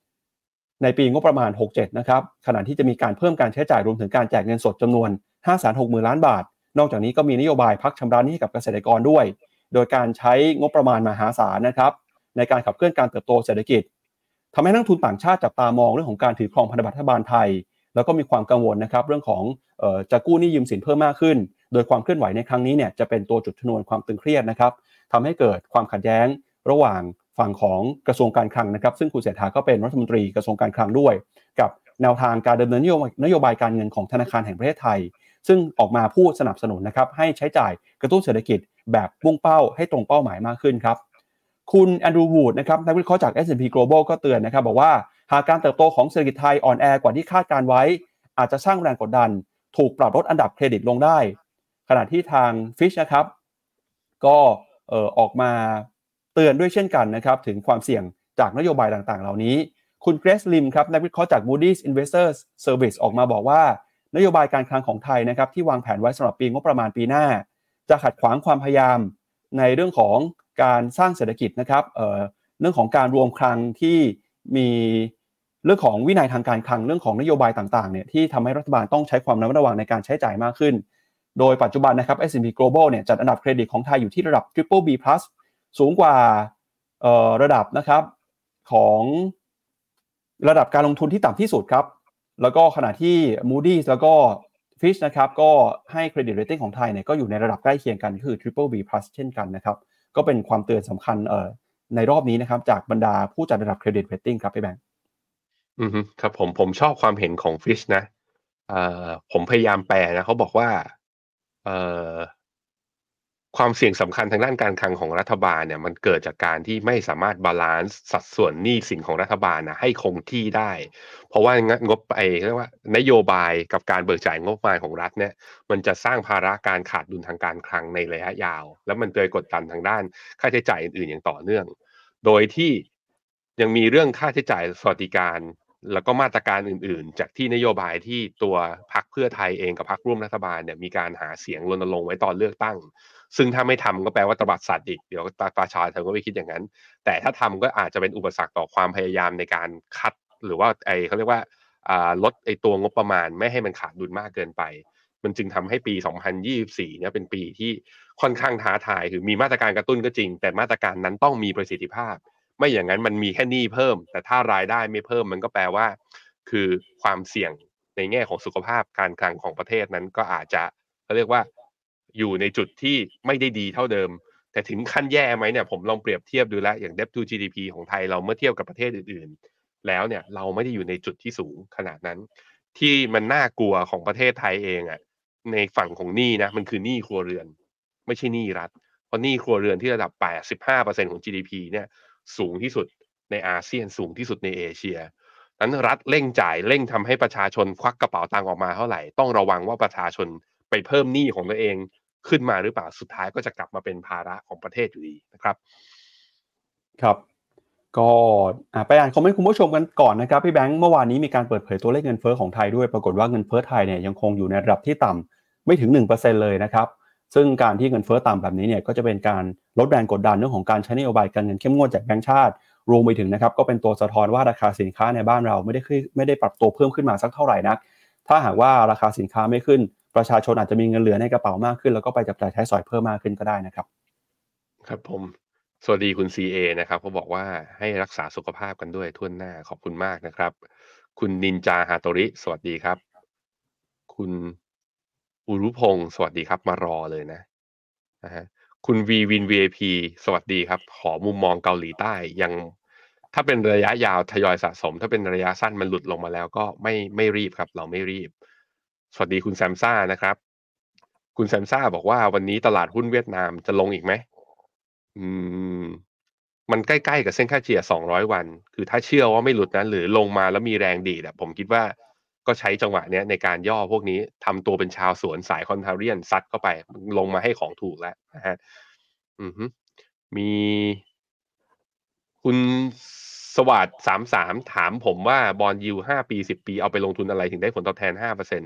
S2: 8%ในปีงบประมาณ 67 นะครับ ขณะที่จะมีการเพิ่มการใช้จ่ายรวมถึงการแจกเงินสดจำนวน 5 6 0 0 0 0 ล้านบาท นอกจากนี้ก็มีนโยบายพักชำระหนี้ให้กับเกษตรกรด้วย โดยการใช้งบประมาณมหาศาลนะครับ ในการขับเคลื่อนการเติบโตเศรษฐกิจทำให้นักทุนต่างชาติจับตามองเรื่องของการถือครองพันธบัตรรัฐบาลไทย แล้วก็มีความกังวลนะครับเรื่องของออจะกู้หนี้ยืมสินเพิ่มมากขึ้น โดยความเคลื่อนไหวในครั้งนี้เนี่ยจะเป็นตัวจุดชนวนความตึงเครียดนะครับทำให้เกิดความขัดแย้งระหว่าง ฝั่งของกระทรวงการคลังนะครับ ซึ่งคุณเศรษฐาก็เป็นรัฐมนตรีกระทรวงการคลังด้วย กับแนวทางการดำเนินนโยบายการเงินของธนาคารแห่งประเทศไทย ซึ่งออกมาพูดสนับสนุนนะครับให้ใช้จ่ายกระตุ้นเศรษฐกิจแบบมุ่งเป้าให้ตรงเป้าหมายมากขึ้นครับคุณแอนดรูวูดนะครับนักวิเคราะห์จาก S&P Global ก็เตือนนะครับบอกว่าหากการเติบโตของเศรษฐกิจไทยอ่อนแอกว่าที่คาดการไว้ อาจจะสร้างแรงกดดัน ถูกปรับลดอันดับเครดิตลงได้ ขณะที่ทางฟิชนะครับก็ออกมา เตือนด้วยเช่นกันนะครับถึงความเสี่ยงจากนโยบายต่างๆ เหล่านี้ คุณเกรซลิมครับนักวิเคราะห์จาก Moody's Investors Service ออกมาบอกว่านโยบายการคลังของไทยนะครับที่วางแผนไว้สำหรับปีงบประมาณปีหน้า จะขัดขวางความพยายามในเรื่องของการสร้างเศรษฐกิจนะครับเเรื่องของการรวมคลังที่มีเรื่องของวินัยทางการคลังเรื่องของนโยบายต่างๆเนี่ยที่ทำให้รัฐบาลต้องใช้ความระมัดระวังในการใช้จ่ายมากขึ้น โดยปัจจุบันนะครับ S&P Global เนี่ยจัดอันดับเครดิตของไทยอยู่ที่ระดับ Triple B+ สูงกว่าระดับนะครับของระดับการลงทุนที่ต่ำที่สุดครับ แล้วก็ขณะที่ Moody's แล้วก็ Fitch นะครับก็ให้ credit rating ของไทยเนี่ยก็อยู่ในระดับใกล้เคียงกันคือ Triple B+ เช่นกันนะครับ ก็เป็นความเตือนสำคัญเอ่อในรอบนี้นะครับ จากบรรดาผู้จัดระดับ credit rating ครับพี่แบงค์
S3: อืมครับผมผมชอบความเห็นของ Fitch นะเอ่อผมพยายามแปลนะเขาบอกว่าเอ่อ ความเสี่ยงสำคัญทางด้านการคลังของรัฐบาลเนี่ยมันเกิดจากการที่ไม่สามารถ balance สัดส่วนหนี้สินของรัฐบาลนะให้คงที่ได้ เพราะว่างบไอเรียกว่านโยบายกับการเบิกจ่ายงบประมาณของรัฐเนี่ยมันจะสร้างภาระการขาดดุลทางการคลังในระยะยาว แล้วมันเลยกดดันทางด้านค่าใช้จ่ายอื่นๆอย่างต่อเนื่อง โดยที่ยังมีเรื่องค่าใช้จ่ายสวัสดิการ แล้วก็มาตรการอื่น ๆ จากที่นโยบายที่ตัวพักเพื่อไทยเองกับพักร่วมรัฐบาลเนี่ยมีการหาเสียงรณรงค์ไว้ตอนเลือกตั้ง ซึ่งถ้าไม่ทำก็แปลว่าตบัดสัตว์อีกเดี๋ยวตาตาชาเธอก็ไม่คิดอย่างนั้น แต่ถ้าทำก็อาจจะเป็นอุปสรรคต่อความพยายามในการคัด หรือว่าไอเขาเรียกว่าลดไอตัวงบประมาณไม่ให้มันขาดดุลมากเกินไป มันจึงทำให้ปี 2024 เนี่ยเป็นปีที่ค่อนข้างท้าทายคือมีมาตรการกระตุ้นก็จริง แต่มาตรการนั้นต้องมีประสิทธิภาพ ไม่อย่างนั้นมันมีแค่หนี้เพิ่ม แต่ถ้ารายได้ไม่เพิ่มมันก็แปลว่า คือความเสี่ยงในแง่ของสุขภาพการคลังของประเทศนั้นก็อาจจะเขาเรียกว่า อยู่ในจุดที่ไม่ได้ดีเท่าเดิม แต่ถึงขั้นแย่ไหมเนี่ยผมลองเปรียบเทียบดูแล้วอย่าง debt to GDP ของไทยเราเมื่อเทียบกับประเทศอื่นๆ แล้วเนี่ยเราไม่ได้อยู่ในจุดที่สูงขนาดนั้น ที่มันน่ากลัวของประเทศไทยเองอะ่ะในฝั่งของหนี้นะมันคือหนี้ครัวเรือน ไม่ใช่หนี้รัฐ เพราะหนี้ครัวเรือนที่ระดับ 85%ของ GDP เนี่ยสูงที่สุดในอาเซียนสูงที่สุดในเอเชียนั้นรัฐเร่งจ่ายเร่งทำให้ประชาชนควักกระเป๋าตังค์ออกมาเท่าไหร่ ต้องระวังว่าประชาชนไปเพิ่มหนี้ของตัวเอง ขึ้นมาหรือเปล่าสุดท้ายก็จะกลับมาเป็นภาระของประเทศอยู่ดีนะครับ
S2: ครับก็ไปอ่านคอมเมนต์คุณผู้ชมกันก่อนนะครับพี่แบงค์เมื่อวานนี้มีการเปิดเผยตัวเลขเงินเฟ้อของไทยด้วยปรากฏว่าเงินเฟ้อไทยเนี่ยยังคงอยู่ในระดับที่ต่ำไม่ถึง 1%เลยนะครับซึ่งการที่เงินเฟ้อต่ำแบบนี้เนี่ยก็จะเป็นการลดแรงกดดันเรื่องของการใช้นโยบายการเงินเข้มงวดจากแบงก์ชาติ รวมไปถึงนะครับก็เป็นตัวสะท้อนว่าราคาสินค้าในบ้านเราไม่ได้ไม่ได้ปรับตัวเพิ่มขึ้นมาสักเท่าไหร่นัก ถ้าหากว่าราคาสินค้าไม่ขึ้น ประชาชนอาจจะมีเงินเหลือในกระเป๋ามากขึ้น แล้วก็ไปจับจ่ายใช้สอยเพิ่มมากขึ้นก็ได้นะครับ
S3: ครับผมสวัสดีคุณ CA นะครับเขาบอกว่าให้รักษาสุขภาพกันด้วยทุ่นหน้าขอบคุณมากนะครับ คุณนินจาฮาโตริ สวัสดีครับ คุณอุรุพงศ์สวัสดีครับ มารอเลยนะนะฮะคุณวีวิน VIP สวัสดีครับ ขอมุมมองเกาหลีใต้ยัง ถ้าเป็นระยะยาวทยอยสะสม ถ้าเป็นระยะสั้นมันหลุดลงมาแล้วก็ไม่ไม่รีบครับ เราไม่รีบ สวัสดีคุณแซมซ่านะครับ คุณแซมซ่าบอกว่าวันนี้ตลาดหุ้นเวียดนามจะลงอีกไหมอืม มันใกล้ๆกับเส้นค่าเฉลี่ย200 วัน คือถ้าเชื่อว่าไม่หลุดนะหรือลงมาแล้วมีแรงดีดผมคิดว่าก็ใช้จังหวะเนี้ยในการย่อพวกนี้ทำตัวเป็นชาวสวนสายคอนเทเรียนซัดเข้าไป ลงมาให้ของถูกแล้วนะฮะอือฮึมีคุณสวัสดสามสามถามผมว่าบอลยูห้าปีสิบปีเอาไปลงทุนอะไรถึงได้ผลตอบแทนห้าเปอร์เซ็น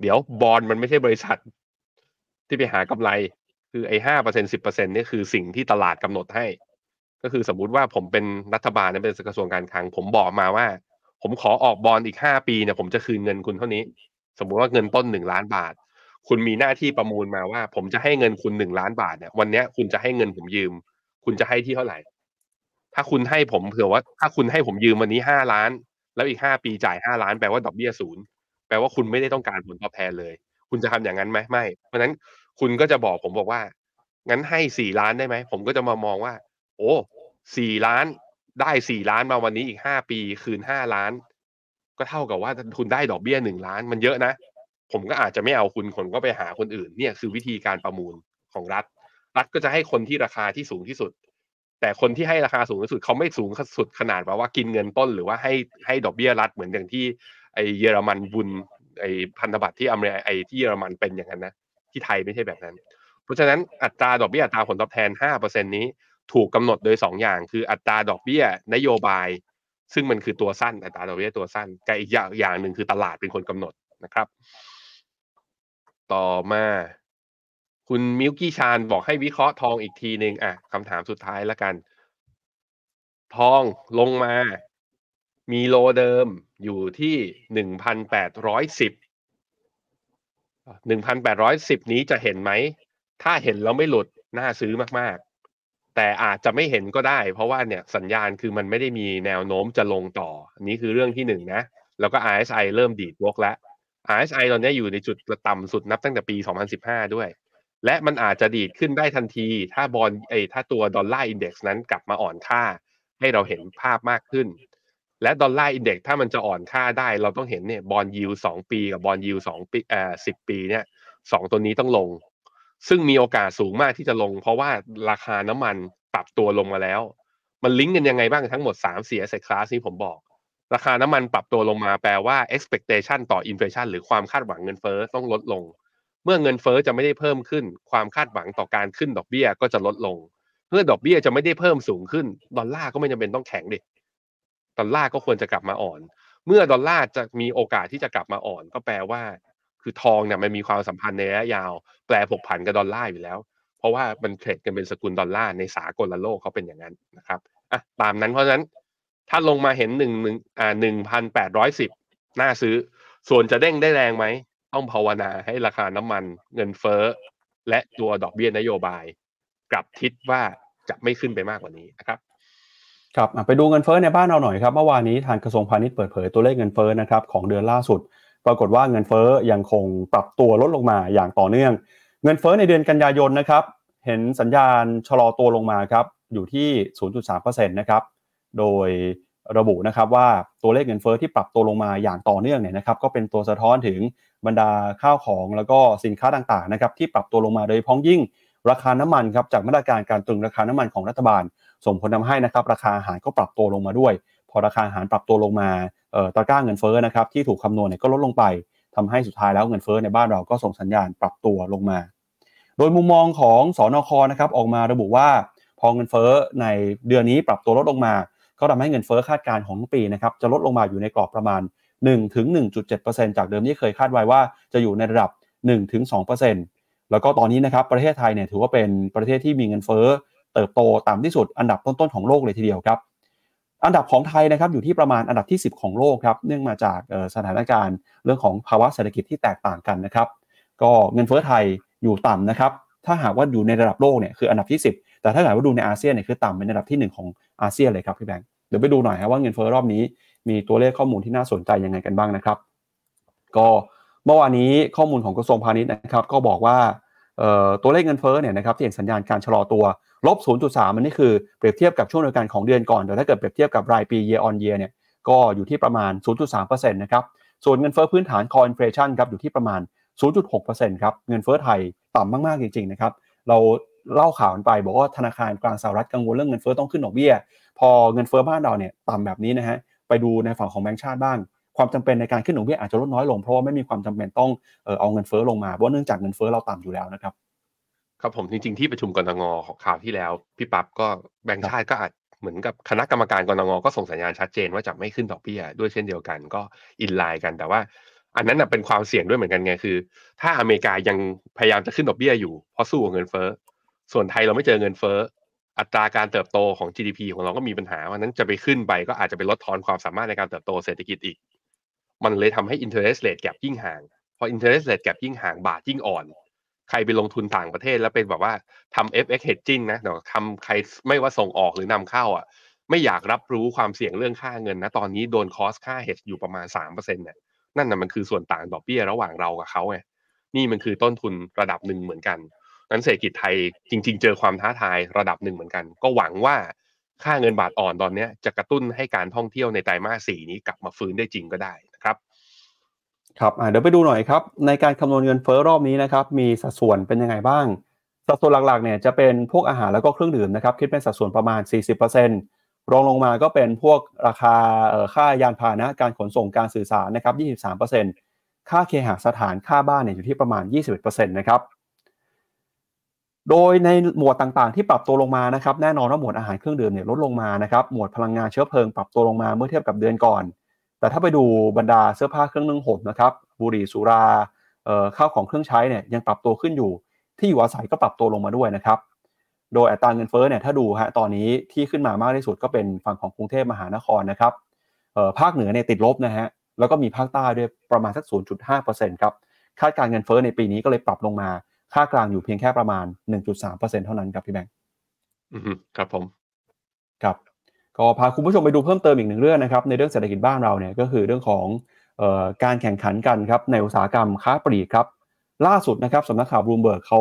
S3: เดี๋ยวบอลมันไม่ใช่บริษัท ที่ไปหากำไร คือไอ้ห้าเปอร์เซ็นสิบเปอร์เซ็นนี่คือสิ่งที่ตลาดกำหนดให้ ก็คือสมมุติว่าผมเป็นรัฐบาลเป็นกระทรวงการคลัง ผมบอกมาว่า ผมขอออกบอลอีกห้าปีเนี่ยผมจะคืนเงินคุณเท่านี้ สมมุติว่าเงินต้นหนึ่งล้านบาท คุณมีหน้าที่ประมูลมาว่า ผมจะให้เงินคุณหนึ่งล้านบาทเนี่ย วันนี้คุณจะให้เงินผมยืม คุณจะให้ที่เท่าไหร่ ถ้าคุณให้ผมเผื่อว่า ถ้าคุณให้ผมยืมวันนี้ห้าล้าน แล้วอีกห้าปีจ่ายห้าล้านแปลว่าดอกเบี้ยศูนย์ แปลว่าคุณไม่ได้ต้องการผลตอบแทนเลย คุณจะทำอย่างนั้นไหมไม่ เพราะฉะนั้นคุณก็จะบอกผมบอกว่า งั้นให้สี่ล้านได้ไหม ผมก็จะมามองว่า โอ้สี่ล้านได้สี่ล้านมาวันนี้อีกห้าปี คืนห้าล้าน ก็เท่ากับว่าคุณได้ดอกเบี้ยหนึ่งล้านมันเยอะนะ ผมก็อาจจะไม่เอาคุณคนก็ไปหาคนอื่น เนี่ยคือวิธีการประมูลของรัฐ รัฐก็จะให้คนที่ราคาที่สูงที่สุด แต่คนที่ให้ราคาสูงที่สุดเขาไม่สูงสุดขนาดแบบว่ากินเงินต้น หรือว่าให้ให้ดอกเบี้ยรัฐเหมือนอย่างที่ไอเยอรมันบุญไอพันธบัตรที่อเมริกาไอที่เยอรมันเป็นอย่างนั้นนะ ที่ไทยไม่ใช่แบบนั้น เพราะฉะนั้นอัตราดอกเบี้ยอัตราผลตอบแทน 5%นี้ถูกกำหนดโดย 2 อย่าง คืออัตราดอกเบี้ยนโยบาย ซึ่งมันคือตัวสั้นอัตราดอกเบี้ยตัวสั้นกับอีกอย่างอย่างหนึ่งคือตลาดเป็นคนกำหนดนะครับ ต่อมาคุณมิวกี้ชานบอกให้วิเคราะห์ทองอีกทีหนึ่งอะคำถามสุดท้ายแล้วกัน ทองลงมา มีโลเดิมอยู่ที่หนึ่งพันแปดร้อยสิบหนึ่งพันแปดร้อยสิบนี้จะเห็นไหม ถ้าเห็นแล้วไม่หลุดน่าซื้อมากๆ แต่อาจจะไม่เห็นก็ได้ เพราะว่าเนี่ยสัญญาณคือมันไม่ได้มีแนวโน้มจะลงต่อนนี้คือเรื่องที่หนึ่งนะ แล้วก็ RSI เริ่มดีดวกแล้ว RSI ตอนนี้อยู่ในจุดต่ำสุดนับตั้งแต่ปี 2015 ด้วย และมันอาจจะดีดขึ้นได้ทันที ถ้าบอลไอถ้าตัว dollar index นั้นกลับมาอ่อนค่า ให้เราเห็นภาพมากขึ้น และ dollar index ถ้ามันจะอ่อนค่าได้ เราต้องเห็นเนี่ย bond yield สองปีกับ bond yield สองปีเอ่อสิบปีเนี่ยสองตัวนี้ต้องลง ซึ่งมีโอกาสสูงมากที่จะลง เพราะว่าราคาน้ำมันปรับตัวลงมาแล้ว มันลิงก์กันยังไงบ้างทั้งหมด3 4 asset class นี้ผมบอก ราคาน้ำมันปรับตัวลงมาแปลว่า expectation ต่อ inflation หรือความคาดหวังเงินเฟ้อต้องลดลง เมื่อเงินเฟ้อจะไม่ได้เพิ่มขึ้น ความคาดหวังต่อการขึ้นดอกเบี้ยก็จะลดลงเมื่อดอกเบี้ยจะไม่ได้เพิ่มสูงขึ้นดอลลาร์ก็ไม่จำเป็นต้องแข็งดิ ดอลลาร์ก็ควรจะกลับมาอ่อน เมื่อดอลลาร์จะมีโอกาสที่จะกลับมาอ่อน ก็แปลว่า คือทองเนี่ยมันมีความสัมพันธ์ในระยะยาว แปรผกผันกับดอลลาร์อยู่แล้ว เพราะว่ามัน trade กันเป็นสกุลดอลลาร์ในสากลโลกเขาเป็นอย่างนั้นนะครับอะตามนั้นเพราะฉะนั้น ถ้าลงมาเห็นหนึ่งหนึ่งอ่าหนึ่งพันแปดร้อยสิบน่าซื้อ ส่วนจะเด้งได้แรงไหมต้องภาวนาให้ราคาน้ำมันเงินเฟ้อ และตัวดอกเบี้ยนโยบาย กลับทิศว่าจะไม่ขึ้นไปมากกว่านี้นะครับ
S2: ครับไปดูเงินเฟ้อในบ้านเราหน่อยครับเมื่อวานนี้ทางกระทรวงพาณิชย์เปิดเผยตัวเลขเงินเฟ้อนะครับของเดือนล่าสุด ปรากฏว่าเงินเฟ้อยังคงปรับตัวลดลงมาอย่างต่อเนื่อง เงินเฟ้อในเดือนกันยายนนะครับเห็นสัญญาณชะลอตัวลงมาครับอยู่ที่ 0.3%นะครับโดยระบุนะครับว่าตัวเลขเงินเฟ้อที่ปรับตัวลงมาอย่างต่อเนื่องเนี่ยนะครับก็เป็นตัวสะท้อนถึงบรรดาข้าวของแล้วก็สินค้าต่างๆนะครับที่ปรับตัวลงมาโดยพ้องยิ่งราคาน้ำมันครับจากมาตรการการตรึงราคาน้ำมันของรัฐบาล ส่งผลทาให้นะครับราคาอาหารก็ปรับตัวลงมาด้วย พอราคาอาหารปรับตัวลงมาเอ่อตะกร้าเงินเฟ้อนะครับที่ถูกคำนวณเนี่ยก็ลดลงไปทำให้สุดท้ายแล้วเงินเฟ้อในบ้านเราก็ส่งสัญญาณปรับตัวลงมา โดยมุมมองของสอนคนะครับออกมาระบุว่า พอเงินเฟ้อในเดือนนี้ปรับตัวลดลงมา ก็ทำให้เงินเฟ้อคาดการณ์ของปีนะครับจะลดลงมาอยู่ในกรอบประมาณ1ถึง1.7%จากเดิมที่เคยคาดไว้ว่าจะอยู่ในระดับ1ถึง2%แล้วก็ตอนนี้นะครับประเทศไทยเนี่ยถือว่าเป็นประเทศที่มีเงินเฟ้อ เติบโตต่ำที่สุดอันดับต้นๆของโลกเลยทีเดียวครับอันดับของไทยนะครับอยู่ที่ประมาณอันดับที่ 10 ของโลกครับเนื่องมาจากสถานการณ์เรื่องของภาวะเศรษฐกิจที่แตกต่างกันนะครับก็เงินเฟ้อไทยอยู่ต่ำนะครับถ้าหากว่าอยู่ในระดับโลกเนี่ยคืออันดับที่ 10 แต่ถ้าหากว่าดูในอาเซียนเนี่ยคือต่ำเป็นอันดับที่ 1 ของอาเซียนเลยครับพี่แบงค์เดี๋ยวไปดูหน่อยครับว่าเงินเฟ้อรอบนี้ มีตัวเลขข้อมูลที่น่าสนใจยังไงกันบ้างนะครับ ก็เมื่อวานนี้ข้อมูลของกระทรวงพาณิชย์นะครับ ก็บอกว่า ตัวเลขเงินเฟ้อเนี่ยนะครับที่เห็นสัญญาณการชะลอตัวลบ 0.3 มันนี่คือเปรียบเทียบกับช่วงเดียวกันของเดือนก่อนแต่ถ้าเกิดเปรียบเทียบกับรายปี year on year เนี่ยก็อยู่ที่ประมาณ 0.3%นะครับส่วนเงินเฟ้อพื้นฐาน core inflation ครับอยู่ที่ประมาณ 0.6%ครับเงินเฟ้อไทยต่ำมากๆจริงๆนะครับเราเล่าข่าวไปบอกว่าธนาคารกลางสหรัฐกังวลเรื่องเงินเฟ้อต้องขึ้นดอกเบี้ย พอเงินเฟ้อบ้านเราเนี่ยต่ำแบบนี้นะฮะไปดูในฝั่งของแบงก์ชาติบ้าง ความจำเป็นในการขึ้นดอกเบี้ยอาจจะลดน้อยลงเพราะว่าไม่มีความจำเป็นต้องเอาเงินเฟ้อลงมาเพราะเนื่องจากเงินเฟ้อเราต่ำอยู่แล้วนะครับ
S3: ครับผมจริงๆที่ประชุมกรงของข่าวที่แล้วพี่ปั๊บก็แบงค์ชาติก็อาจเหมือนกับคณะกรรมการกรงก็ส่งสัญญาณชัดเจนว่าจะไม่ขึ้นดอกเบี้ยด้วยเช่นเดียวกันก็อินไลน์กันแต่ว่า อันนั้นเป็นความเสี่ยงด้วยเหมือนกันไงคือ ถ้าอเมริกายังพยายามจะขึ้นดอกเบี้ยอยู่เพราะสู้กับเงินเฟ้อส่วนไทยเราไม่เจอเงินเฟ้ออัตราการเติบโตของ GDP ของเราก็มีปัญหาวันนั้นจะไปขึ้นไปก็อาจจะไปลดทอนความสามารถในการเติบโตเศรษฐกิจอีก มันเลยทำให้ interest rate gap ยิ่งห่าง พอ interest rate gap ยิ่งห่างบาทยิ่งอ่อน ใครไปลงทุนต่างประเทศแล้วเป็นแบบว่าทำ FX hedging นะเดี๋ยวทำใครไม่ว่าส่งออกหรือนำเข้าอะ ไม่อยากรับรู้ความเสี่ยงเรื่องค่าเงินนะ ตอนนี้โดนคอสค่า hedge อยู่ประมาณ3%เนี่ยนั่นน่ะมันคือส่วนต่างดอกเบี้ยระหว่างเรากับเขาไงนี่มันคือต้นทุนระดับหนึ่งเหมือนกันนั้นเศรษฐกิจไทยจริง ๆ เจอความท้าทายระดับหนึ่งเหมือนกัน ก็หวังว่าค่าเงินบาทอ่อนตอนนี้จะกระตุ้นให้การท่องเที่ยวในไตรมาสสี่นี้กลับมาฟื้นได้จริงก็ได้ ครับ
S2: เดี๋ยวไปดูหน่อยครับ ในการคำนวณเงินเฟ้อรอบนี้นะครับ มีสัดส่วนเป็นยังไงบ้าง สัดส่วนหลักๆเนี่ยจะเป็นพวกอาหารแล้วก็เครื่องดื่มนะครับ คิดเป็นสัดส่วนประมาณ 40%รองลงมาก็เป็นพวกราคาค่ายานพาหนะการขนส่งการสื่อสารนะครับ 23%ค่าเคหสถานค่าบ้านเนี่ยอยู่ที่ประมาณ 21%นะครับโดยในหมวดต่างๆ ที่ปรับตัวลงมานะครับแน่นอนว่าหมวดอาหารเครื่องดื่มเนี่ยลดลงมานะครับหมวดพลังงานเชื้อเพลิงปรับตัวลงมาเมื่อเทียบกับเดือนก่อน แต่ถ้าไปดูบรรดาเสื้อผ้าเครื่องนึ่งห่มนะครับบุหรี่สุราข้าวของเครื่องใช้เนี่ยยังปรับตัวขึ้นอยู่ ที่อยู่อาศัยก็ปรับตัวลงมาด้วยนะครับ โดยอัตราเงินเฟ้อเนี่ยถ้าดูฮะตอนนี้ที่ขึ้นมามากที่สุดก็เป็นฝั่งของกรุงเทพมหานครนะครับภาคเหนือเนี่ยติดลบนะฮะแล้วก็มีภาคใต้ด้วยประมาณสัก 0.5%ครับคาดการเงินเฟ้อในปีนี้ก็เลยปรับลงมา ค่ากลางอยู่เพียงแค่ประมาณ 1.3%เท่านั้นครับพี่แบงค์
S3: ครับผม
S2: ครับ ก็พาคุณผู้ชมไปดูเพิ่มเติมอีกหนึ่งเรื่องนะครับในเรื่องเศรษฐกิจบ้านเราเนี่ยก็คือเรื่องของออการแข่งขันกันครับในอุตสาหกรรมค้าปลีกครับล่าสุดนะครับสำนักข่าวบลูมเบิร์กเขา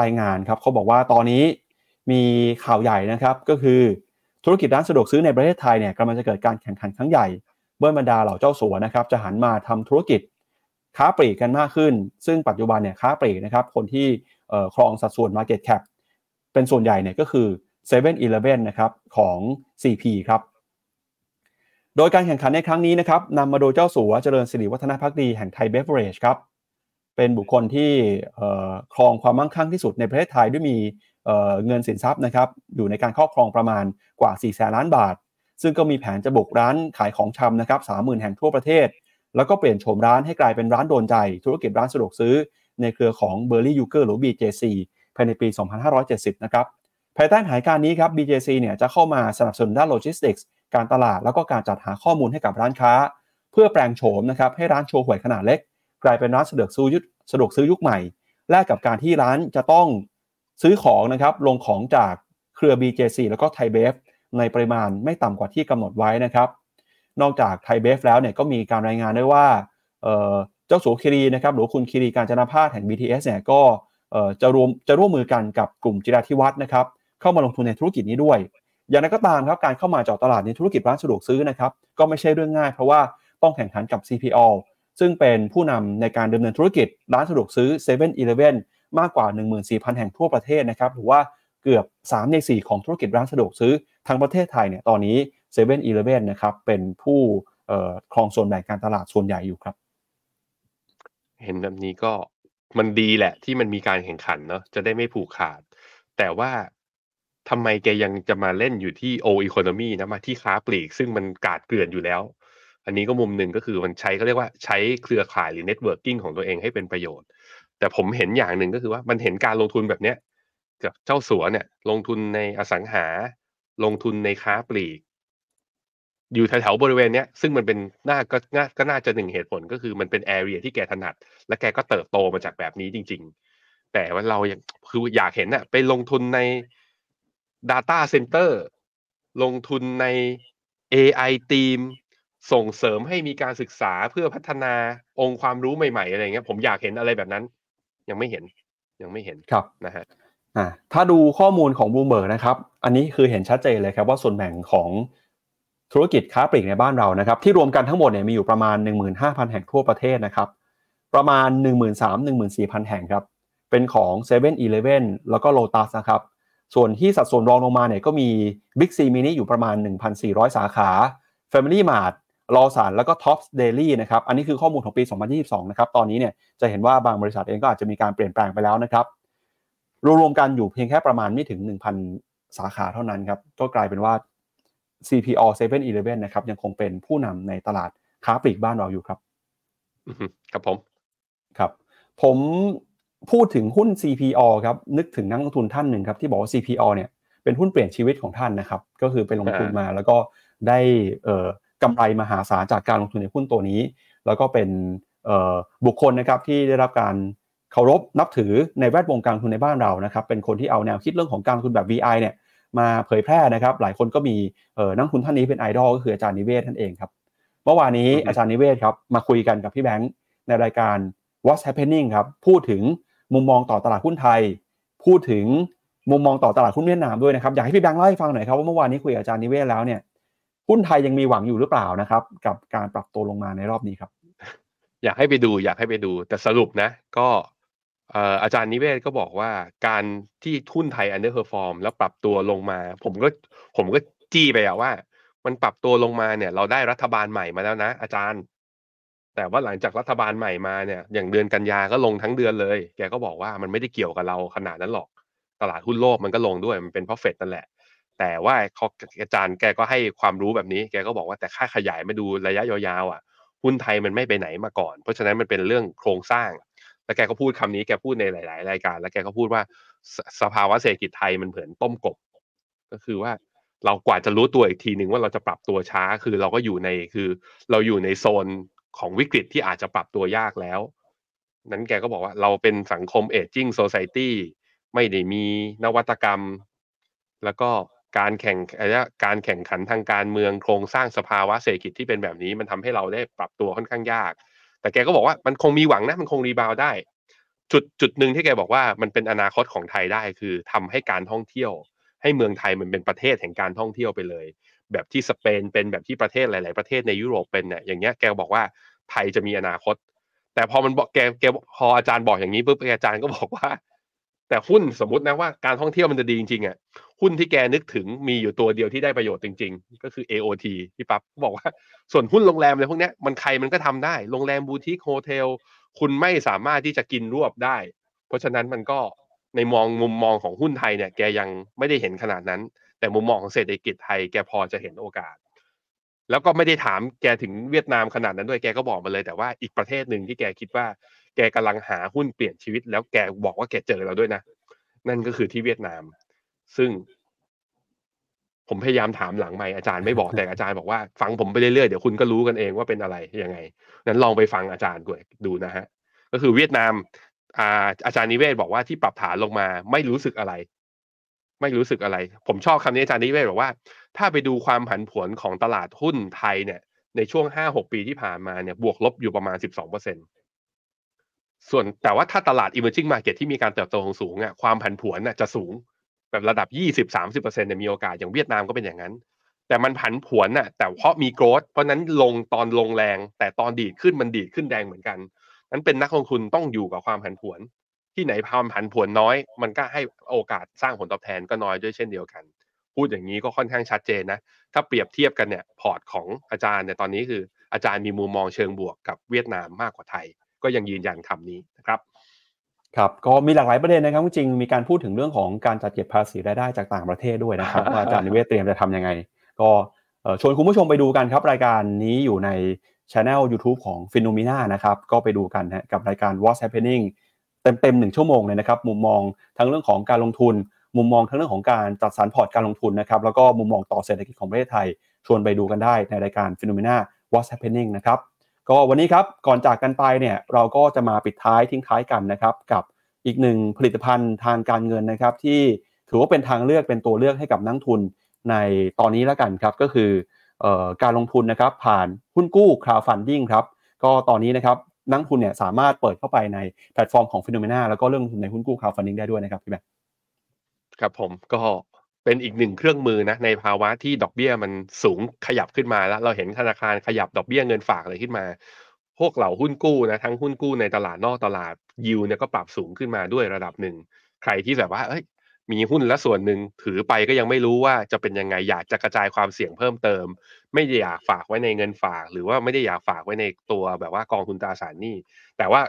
S2: รายงานครับเขาบอกว่าตอนนี้มีข่าวใหญ่นะครับก็คือธุรกิจร้านสะดวกซื้อในประเทศไทยเนี่ยกำลังจะเกิดการแข่งขันครั้งใหญ่เมื่อบรรดาเหล่าเจ้าสัวนะครับจะหันมาทำธุรกิจค้าปลีกกันมากขึ้น ซึ่งปัจจุบันเนี่ยค้าปลีกนะครับคนที่ครองสัดส่วน Market Cap เป็นส่วนใหญ่เนี่ยก็คือ 7 e เ e ่ e อนะครับของ CP ครับโดยการแข่งขันในครั้งนี้นะครับนำมาโดยเจ้าสัวเจริญสิริวัฒนพักดีแห่งไทยเบฟเวอร์เรจครับเป็นบุคคลที่ครองความมั่งคั่งที่สุดในประเทศไทยด้วยมีเงินสินทรัพย์นะครับอยู่ในการครอบครองประมาณกว่า4แสนล้านบาท ซึ่งก็มีแผนจะบุกร้านขายของชำนะครับ30,000แห่งทั่วประเทศ แล้วก็เปลี่ยนโฉมร้านให้กลายเป็นร้านโดนใจ ธุรกิจร้านสะดวกซื้อ ในเครือของ b u r r y u g e r หรือ BJC ภายในปี 2570 นะครับ ภายใต้แผนการนี้ครับ BJC เนี่ยจะเข้ามาสนับสนุนด้านโลจิสติกส์การตลาดแล้วก็การจัดหาข้อมูลให้กับร้านค้า เพื่อแปลงโฉมนะครับให้ร้านโชห่วยขนาดเล็ก กลายเป็นร้านสะดวกซื้อยุสะดวกซื้อยุคใหม่ แลกกับการที่ร้านจะต้องซื้อของนะครับลงของจากเครือ BJC แล้วก็ไทยเบฟในปริมาณไม่ต่ำกว่าที่กำหนดไว้นะครับ นอกจากไทยเบฟแล้วเนี่ยก็มีการรายงานด้วยว่าเจ้าสัวคิรีนะครับหรือคุณคิรีการจนาพาแห่ง BTS เนี่ยก็จะรวมจะร่วมมือกันกับกลุ่มจิราธิวัฒน์นะครับ เข้ามาลงทุนในธุรกิจนี้ด้วย อย่างไรก็ตามครับการเข้ามาจาะตลาดในธุรกิจร้านสะดวกซื้อนะครับก็ไม่ใช่เรื่องง่ายเพราะว่าต้องแข่งขันกับ CPO ซึ่งเป็นผู้นำในการดำเนินธุรกิจร้านสะดวกซื้อ7 e เ e ่ e อมากกว่า 14,000 แห่งทั่วประเทศนะครับหรือว่าเกือบ 3 ใน 4 ของธุรกิจร้านสะดวกซื้อทั้งประเทศไทยเนี่ยตอนนี้7 e เ e ่ e อนะครับเป็นผู้ครองส่วนแบ่งการตลาดส่วนใหญ่อยู่ครับ
S3: เห็นแบบนี้ก็มันดีแหละที่มันมีการแข่งขันเนาะจะได้ไม่ผูกขาด แต่ว่า ทำไมแกยังจะมาเล่นอยู่ที่ old economy นะมาที่ค้าปลีก ซึ่งมันกลาดเกลื่อนอยู่แล้ว อันนี้ก็มุมหนึ่งก็คือมันใช้เขาเรียกว่าใช้เครือข่ายหรือ networking ของตัวเองให้เป็นประโยชน์ แต่ผมเห็นอย่างหนึ่งก็คือว่ามันเห็นการลงทุนแบบเนี้ยกับเจ้าสัวเนี่ย ลงทุนในอสังหา ลงทุนในค้าปลีก อยู่แถวๆบริเวณเนี้ยซึ่งมันเป็นน่าก็น่าก็น่าจะหนึ่งเหตุผลก็คือมันเป็นแอเรียที่แกถนัด และแกก็เติบโตมาจากแบบนี้จริง ๆ แต่ว่าเรายังคืออยากเห็นอะไปลงทุนใน Data Center ลงทุนใน AI ทีมส่งเสริมให้มีการศึกษาเพื่อพัฒนาองค์ความรู้ใหม่ๆอะไรเงี้ยผมอยากเห็นอะไรแบบนั้น ยังไม่เห็นยังไม่เห็น
S2: ครับ
S3: นะฮะ
S2: อ่าถ้าดูข้อมูลของบูมเบิร์กนะครับ อันนี้คือเห็นชัดเจนเลยครับว่าส่วนแบ่งของธุรกิจค้าปลีกในบ้านเรานะครับ ที่รวมกันทั้งหมดเนี่ยมีอยู่ประมาณ 15,000 แห่งทั่วประเทศนะครับ ประมาณ 13,000-14,000 แห่งครับ เป็นของ7 e เ e ่ e อแล้วก็ Lotus นะครับ ส่วนที่สัดส่วนรองลงมาเนี่ยก็มี Big C Mini อยู่ประมาณ 1,400 สาขา Family Mart รอสารแล้วก็ Tops Daily นะครับ อันนี้คือข้อมูลของปี 2022 นะครับ ตอนนี้เนี่ยจะเห็นว่าบางบริษัทเองก็อาจจะมีการเปลี่ยนแปลงไปแล้วนะครับ รวมๆกันอยู่เพียงแค่ประมาณไม่ถึง 1,000 สาขาเท่านั้นครับ ก็กลายเป็นว่า CPO 7-Eleven นะครับยังคงเป็นผู้นำในตลาดค้าปลีกบ้านเราอยู่ครับ
S3: ครับผม
S2: ครับ ผม พูดถึงหุ้น CPO ครับนึกถึงนักลงทุนท่านหนึ่งครับที่บอกว่า CPO เนี่ยเป็นหุ้นเปลี่ยนชีวิตของท่านนะครับก็คือไปลงทุนมาแล้วก็ได้เอ่อกำไรมหาศาลจากการลงทุนในหุ้นตัวนี้ แล้วก็เป็นบุคคลนะครับที่ได้รับการเคารพนับถือในแวดวงการลงทุนในบ้านเรานะครับเป็นคนที่เอาแนวคิดเรื่องของการลงทุนแบบ VI เนี่ยมาเผยแพร่นะครับ หลายคนก็มีนักทุนท่านนี้เป็นไอดอลก็คืออาจารย์นิเวศท่านเองครับเมื่อวานนี้อาจารย์นิเวศครับมาคุยกันกับพี่แบงค์ในรายการ What's Happening ครับพูดถึง มุมมองต่อตลาดหุ้นไทย พูดถึงมุมมองต่อตลาดหุ้นเวียดนามด้วยนะครับ อยากให้พี่แบงค์เล่าให้ฟังหน่อยครับว่าเมื่อวานนี้คุยกับอาจารย์นิเวศน์แล้วเนี่ยหุ้นไทยยังมีหวังอยู่หรือเปล่านะครับ กับการปรับตัวลงมาในรอบนี้ครับ
S3: อยากให้ไปดูอยากให้ไปดูแต่สรุปนะ ก็อาจารย์นิเวศน์ก็บอกว่าการที่หุ้นไทย underperform แล้วปรับตัวลงมา ผมก็ผมก็จี้ไปอะว่า มันปรับตัวลงมาเนี่ย เราได้รัฐบาลใหม่มาแล้วนะ อาจารย์ แต่ว่าหลังจากรัฐบาลใหม่มาเนี่ยอย่างเดือนกันยาก็ลงทั้งเดือนเลย แกก็บอกว่ามันไม่ได้เกี่ยวกับเราขนาดนั้นหรอก ตลาดหุ้นโลกมันก็ลงด้วยมันเป็นเพราะเฟดนั่นแหละ แต่ว่าเขาอาจารย์แกก็ให้ความรู้แบบนี้แกก็บอกว่าแต่ค่าขยายมาดูระยะยาวๆอะหุ้นไทยมันไม่ไปไหนมาก่อน เพราะฉะนั้นมันเป็นเรื่องโครงสร้าง แล้วแกก็พูดคำนี้แกพูดในหลาย ๆ รายการ แล้วแกก็พูดว่าสภาวะเศรษฐกิจไทยมันเหมือนต้มกบ ก็คือว่าเรากว่าจะรู้ตัวอีกทีหนึ่งว่าเราจะปรับตัวช้า คือเราก็อยู่ในคือเราอยู่ในโซน ของวิกฤตที่อาจจะปรับตัวยากแล้ว นั้นแกก็บอกว่าเราเป็นสังคมเอจจิ้งโซซายตี้ไม่ได้มีนวัตกรรม แล้วก็การแข่งการแข่งขันทางการเมืองโครงสร้างสภาวะเศรษฐกิจที่เป็นแบบนี้ มันทำให้เราได้ปรับตัวค่อนข้างยาก แต่แกก็บอกว่ามันคงมีหวังนะมันคงรีบาวได้ จุดจุดหนึ่งที่แกบอกว่ามันเป็นอนาคตของไทยได้คือทำให้การท่องเที่ยว ให้เมืองไทยมันเป็นประเทศแห่งการท่องเที่ยวไปเลย แบบที่สเปนเป็นแบบที่ประเทศหลาย ๆ ประเทศในยุโรปเป็นเนี่ยอย่างเงี้ยแกบอกว่าไทยจะมีอนาคต แต่พอมันบอกแกแกพออาจารย์บอกอย่างนี้ปุ๊บอาจารย์ก็บอกว่า แต่หุ้นสมมตินะว่าการท่องเที่ยวมันจะดีจริงๆอะหุ้นที่แกนึกถึงมีอยู่ตัวเดียวที่ได้ประโยชน์จริง ๆ ก็คือ AOT พี่ปั๊บบอกว่าส่วนหุ้นโรงแรมอะไรพวกนี้มันใครมันก็ทำได้โรงแรม boutique hotel คุณไม่สามารถที่จะกินรวบได้ เพราะฉะนั้นมันก็ในมองมุมมองของหุ้นไทยเนี่ยแกยังไม่ได้เห็นขนาดนั้น แต่มุมมองของเศรษฐกิจไทยแกพอจะเห็นโอกาส แล้วก็ไม่ได้ถามแกถึงเวียดนามขนาดนั้นด้วยแกก็บอกมาเลย แต่ว่าอีกประเทศหนึ่งที่แกคิดว่า แกกำลังหาหุ้นเปลี่ยนชีวิต แล้วแกบอกว่าแกเจอเราด้วยนะ นั่นก็คือที่เวียดนาม ซึ่ง ผมพยายามถามหลังไม่อาจารย์ไม่บอกแต่อาจารย์บอกว่าฟังผมไปเรื่อยๆเดี๋ยวคุณก็รู้กันเองว่าเป็นอะไรยังไงนั้นลองไปฟังอาจารย์ดูนะฮะก็คือเวียดนามอาอาจารย์นิเวศบอกว่าที่ปรับฐานลงมาไม่รู้สึกอะไร ไม่รู้สึกอะไร ผมชอบคำนี้อาจารย์นิเวศบอกว่า ถ้าไปดูความผันผวนของตลาดหุ้นไทยเนี่ย ในช่วงห้าหกปีที่ผ่านมาเนี่ยบวกลบอยู่ประมาณสิบสองเปอร์เซ็นตส่วนแต่ว่าถ้าตลาด emerging market ที่มีการเติบโตของสูงอะความผันผวนน่ะจะสูง แบบระดับ 20-30%เนี่ยมีโอกาสอย่างเวียดนามก็เป็นอย่างนั้น แต่มันผันผวนน่ะแต่เพราะมีโกรดเพราะนั้นลงตอนลงแรง แต่ตอนดีดขึ้นมันดีดขึ้นแรงเหมือนกันนั้นเป็นนักลงทุนต้องอยู่กับความผันผวน ที่ไหนความผันผวนน้อย มันก็ให้โอกาสสร้างผลตอบแทนก็น้อยด้วยเช่นเดียวกัน พูดอย่างนี้ก็ค่อนข้างชัดเจนนะ ถ้าเปรียบเทียบกันเนี่ยพอร์ตของอาจารย์เนี่ยตอนนี้คืออาจารย์มีมุมมองเชิงบวกกับเวียดนามมากกว่าไทย ก็ยังยืนยันคำนี้นะครับ
S2: ครับก็มีหลากหลายประเด็นนะครับจริงมีการพูดถึงเรื่องของการจัดเก็บภาษีรายได้จากต่างประเทศด้วยนะครับว่าอาจารย์นิเวศเตรียมจะทํำยังไง ก็ชวนคุณผู้ชมไปดูกันครับ รายการนี้อยู่ในช anel YouTube ของ f i n o m e n a นะครับก็ไปดูกันนะกับรายการ What's Happening เต็มๆหนึ่งชั่วโมงเลยนะครับ มุมมองทั้งเรื่องของการลงทุน มุมมองทั้งเรื่องของการจัดสรรพอร์ตการลงทุนนะครับ แล้วก็มุมมองต่อเศรษฐกิจของประเทศไทย ชวนไปดูกันได้ในรายการ p h e n o m e n a What's Happening นะครับ ก็วันนี้ครับ ก่อนจากกันไปเนี่ย เราก็จะมาปิดท้ายทิ้งท้ายกันนะครับ กับอีกหนึ่งผลิตภัณฑ์ทางการเงินนะครับ ที่ถือว่าเป็นทางเลือกเป็นตัวเลือกให้กับนักทุนในตอนนี้แล้วกันครับ ก็คือการลงทุนนะครับผ่านหุ้นกู้ crowdfunding ครับ ก็ตอนนี้นะครับ นักลงทุนเนี่ยสามารถเปิดเข้าไปในแพลตฟอร์มของ FINNOMENA แล้วก็เลือกลงทุนในหุ้นกู้ crowdfunding ได้ด้วยนะครับพี่แม่
S3: ครับผมก็เป็นอีกหนึ่งเครื่องมือนะในภาวะที่ดอกเบี้ยมันสูงขยับขึ้นมาแล้ว เราเห็นธนาคารขยับดอกเบี้ยเงินฝากอะไรขึ้นมา พวกเหล่าหุ้นกู้นะทั้งหุ้นกู้ในตลาดนอกตลาดยิวเนี่ยก็ปรับสูงขึ้นมาด้วยระดับหนึ่ง ใครที่แบบว่าเอ้ย มีหุ้นแล้วส่วนหนึ่งถือไปก็ยังไม่รู้ว่าจะเป็นยังไงอยากจะกระจายความเสี่ยงเพิ่มเติม ไม่ได้อยากฝากไว้ในเงินฝาก หรือว่าไม่ได้อยากฝากไว้ในตัวแบบว่ากองทุนตราสารหนี้ แต่ว่า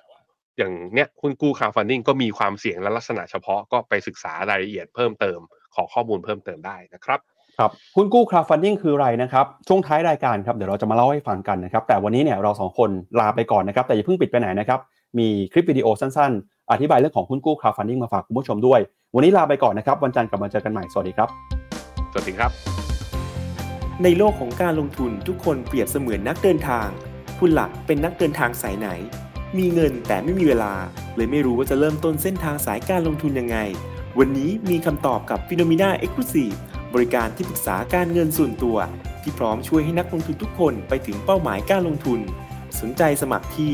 S3: อย่างเนี้ยหุ้นกู้ crowdfunding ก็มีความเสี่ยงและลักษณะเฉพาะก็ไปศึกษารายละเอียดเพิ่มเติม ขอข้อมูลเพิ่มเติมได้นะครับ
S2: ครับหุ้นกู้ crowdfunding คืออะไรนะครับช่วงท้ายรายการครับเดี๋ยวเราจะมาเล่าให้ฟังกันนะครับแต่วันนี้เนี่ยเราสองคนลาไปก่อนนะครับแต่อย่าเพิ่งปิดไปไหนนะครับมีคลิปวิดีโอสั้นๆ อธิบายเรื่องของหุ้นกู้ crowdfunding มาฝากคุณผู้ชมด้วย วันนี้ลาไปก่อนนะครับ วันจันทร์กลับมาเจอกันใหม่ สวัสดีครับ
S3: สวัสดีครับ
S4: ในโลกของการลงทุนทุกคนเปรียบเสมือนนักเดินทาง คุณละ่ะเป็นนักเดินทางสายไหน มีเงินแต่ไม่มีเวลา เลยไม่รู้ว่าจะเริ่มต้นเส้นทางสายการลงทุนยังไง วันนี้มีคำตอบกับ p h e n o m e n a Exclusive บริการที่ปรึกษาการเงินส่วนตัว ที่พร้อมช่วยให้นักลงทุนทุกคนไปถึงเป้าหมายการลงทุน สนใจสมัครที่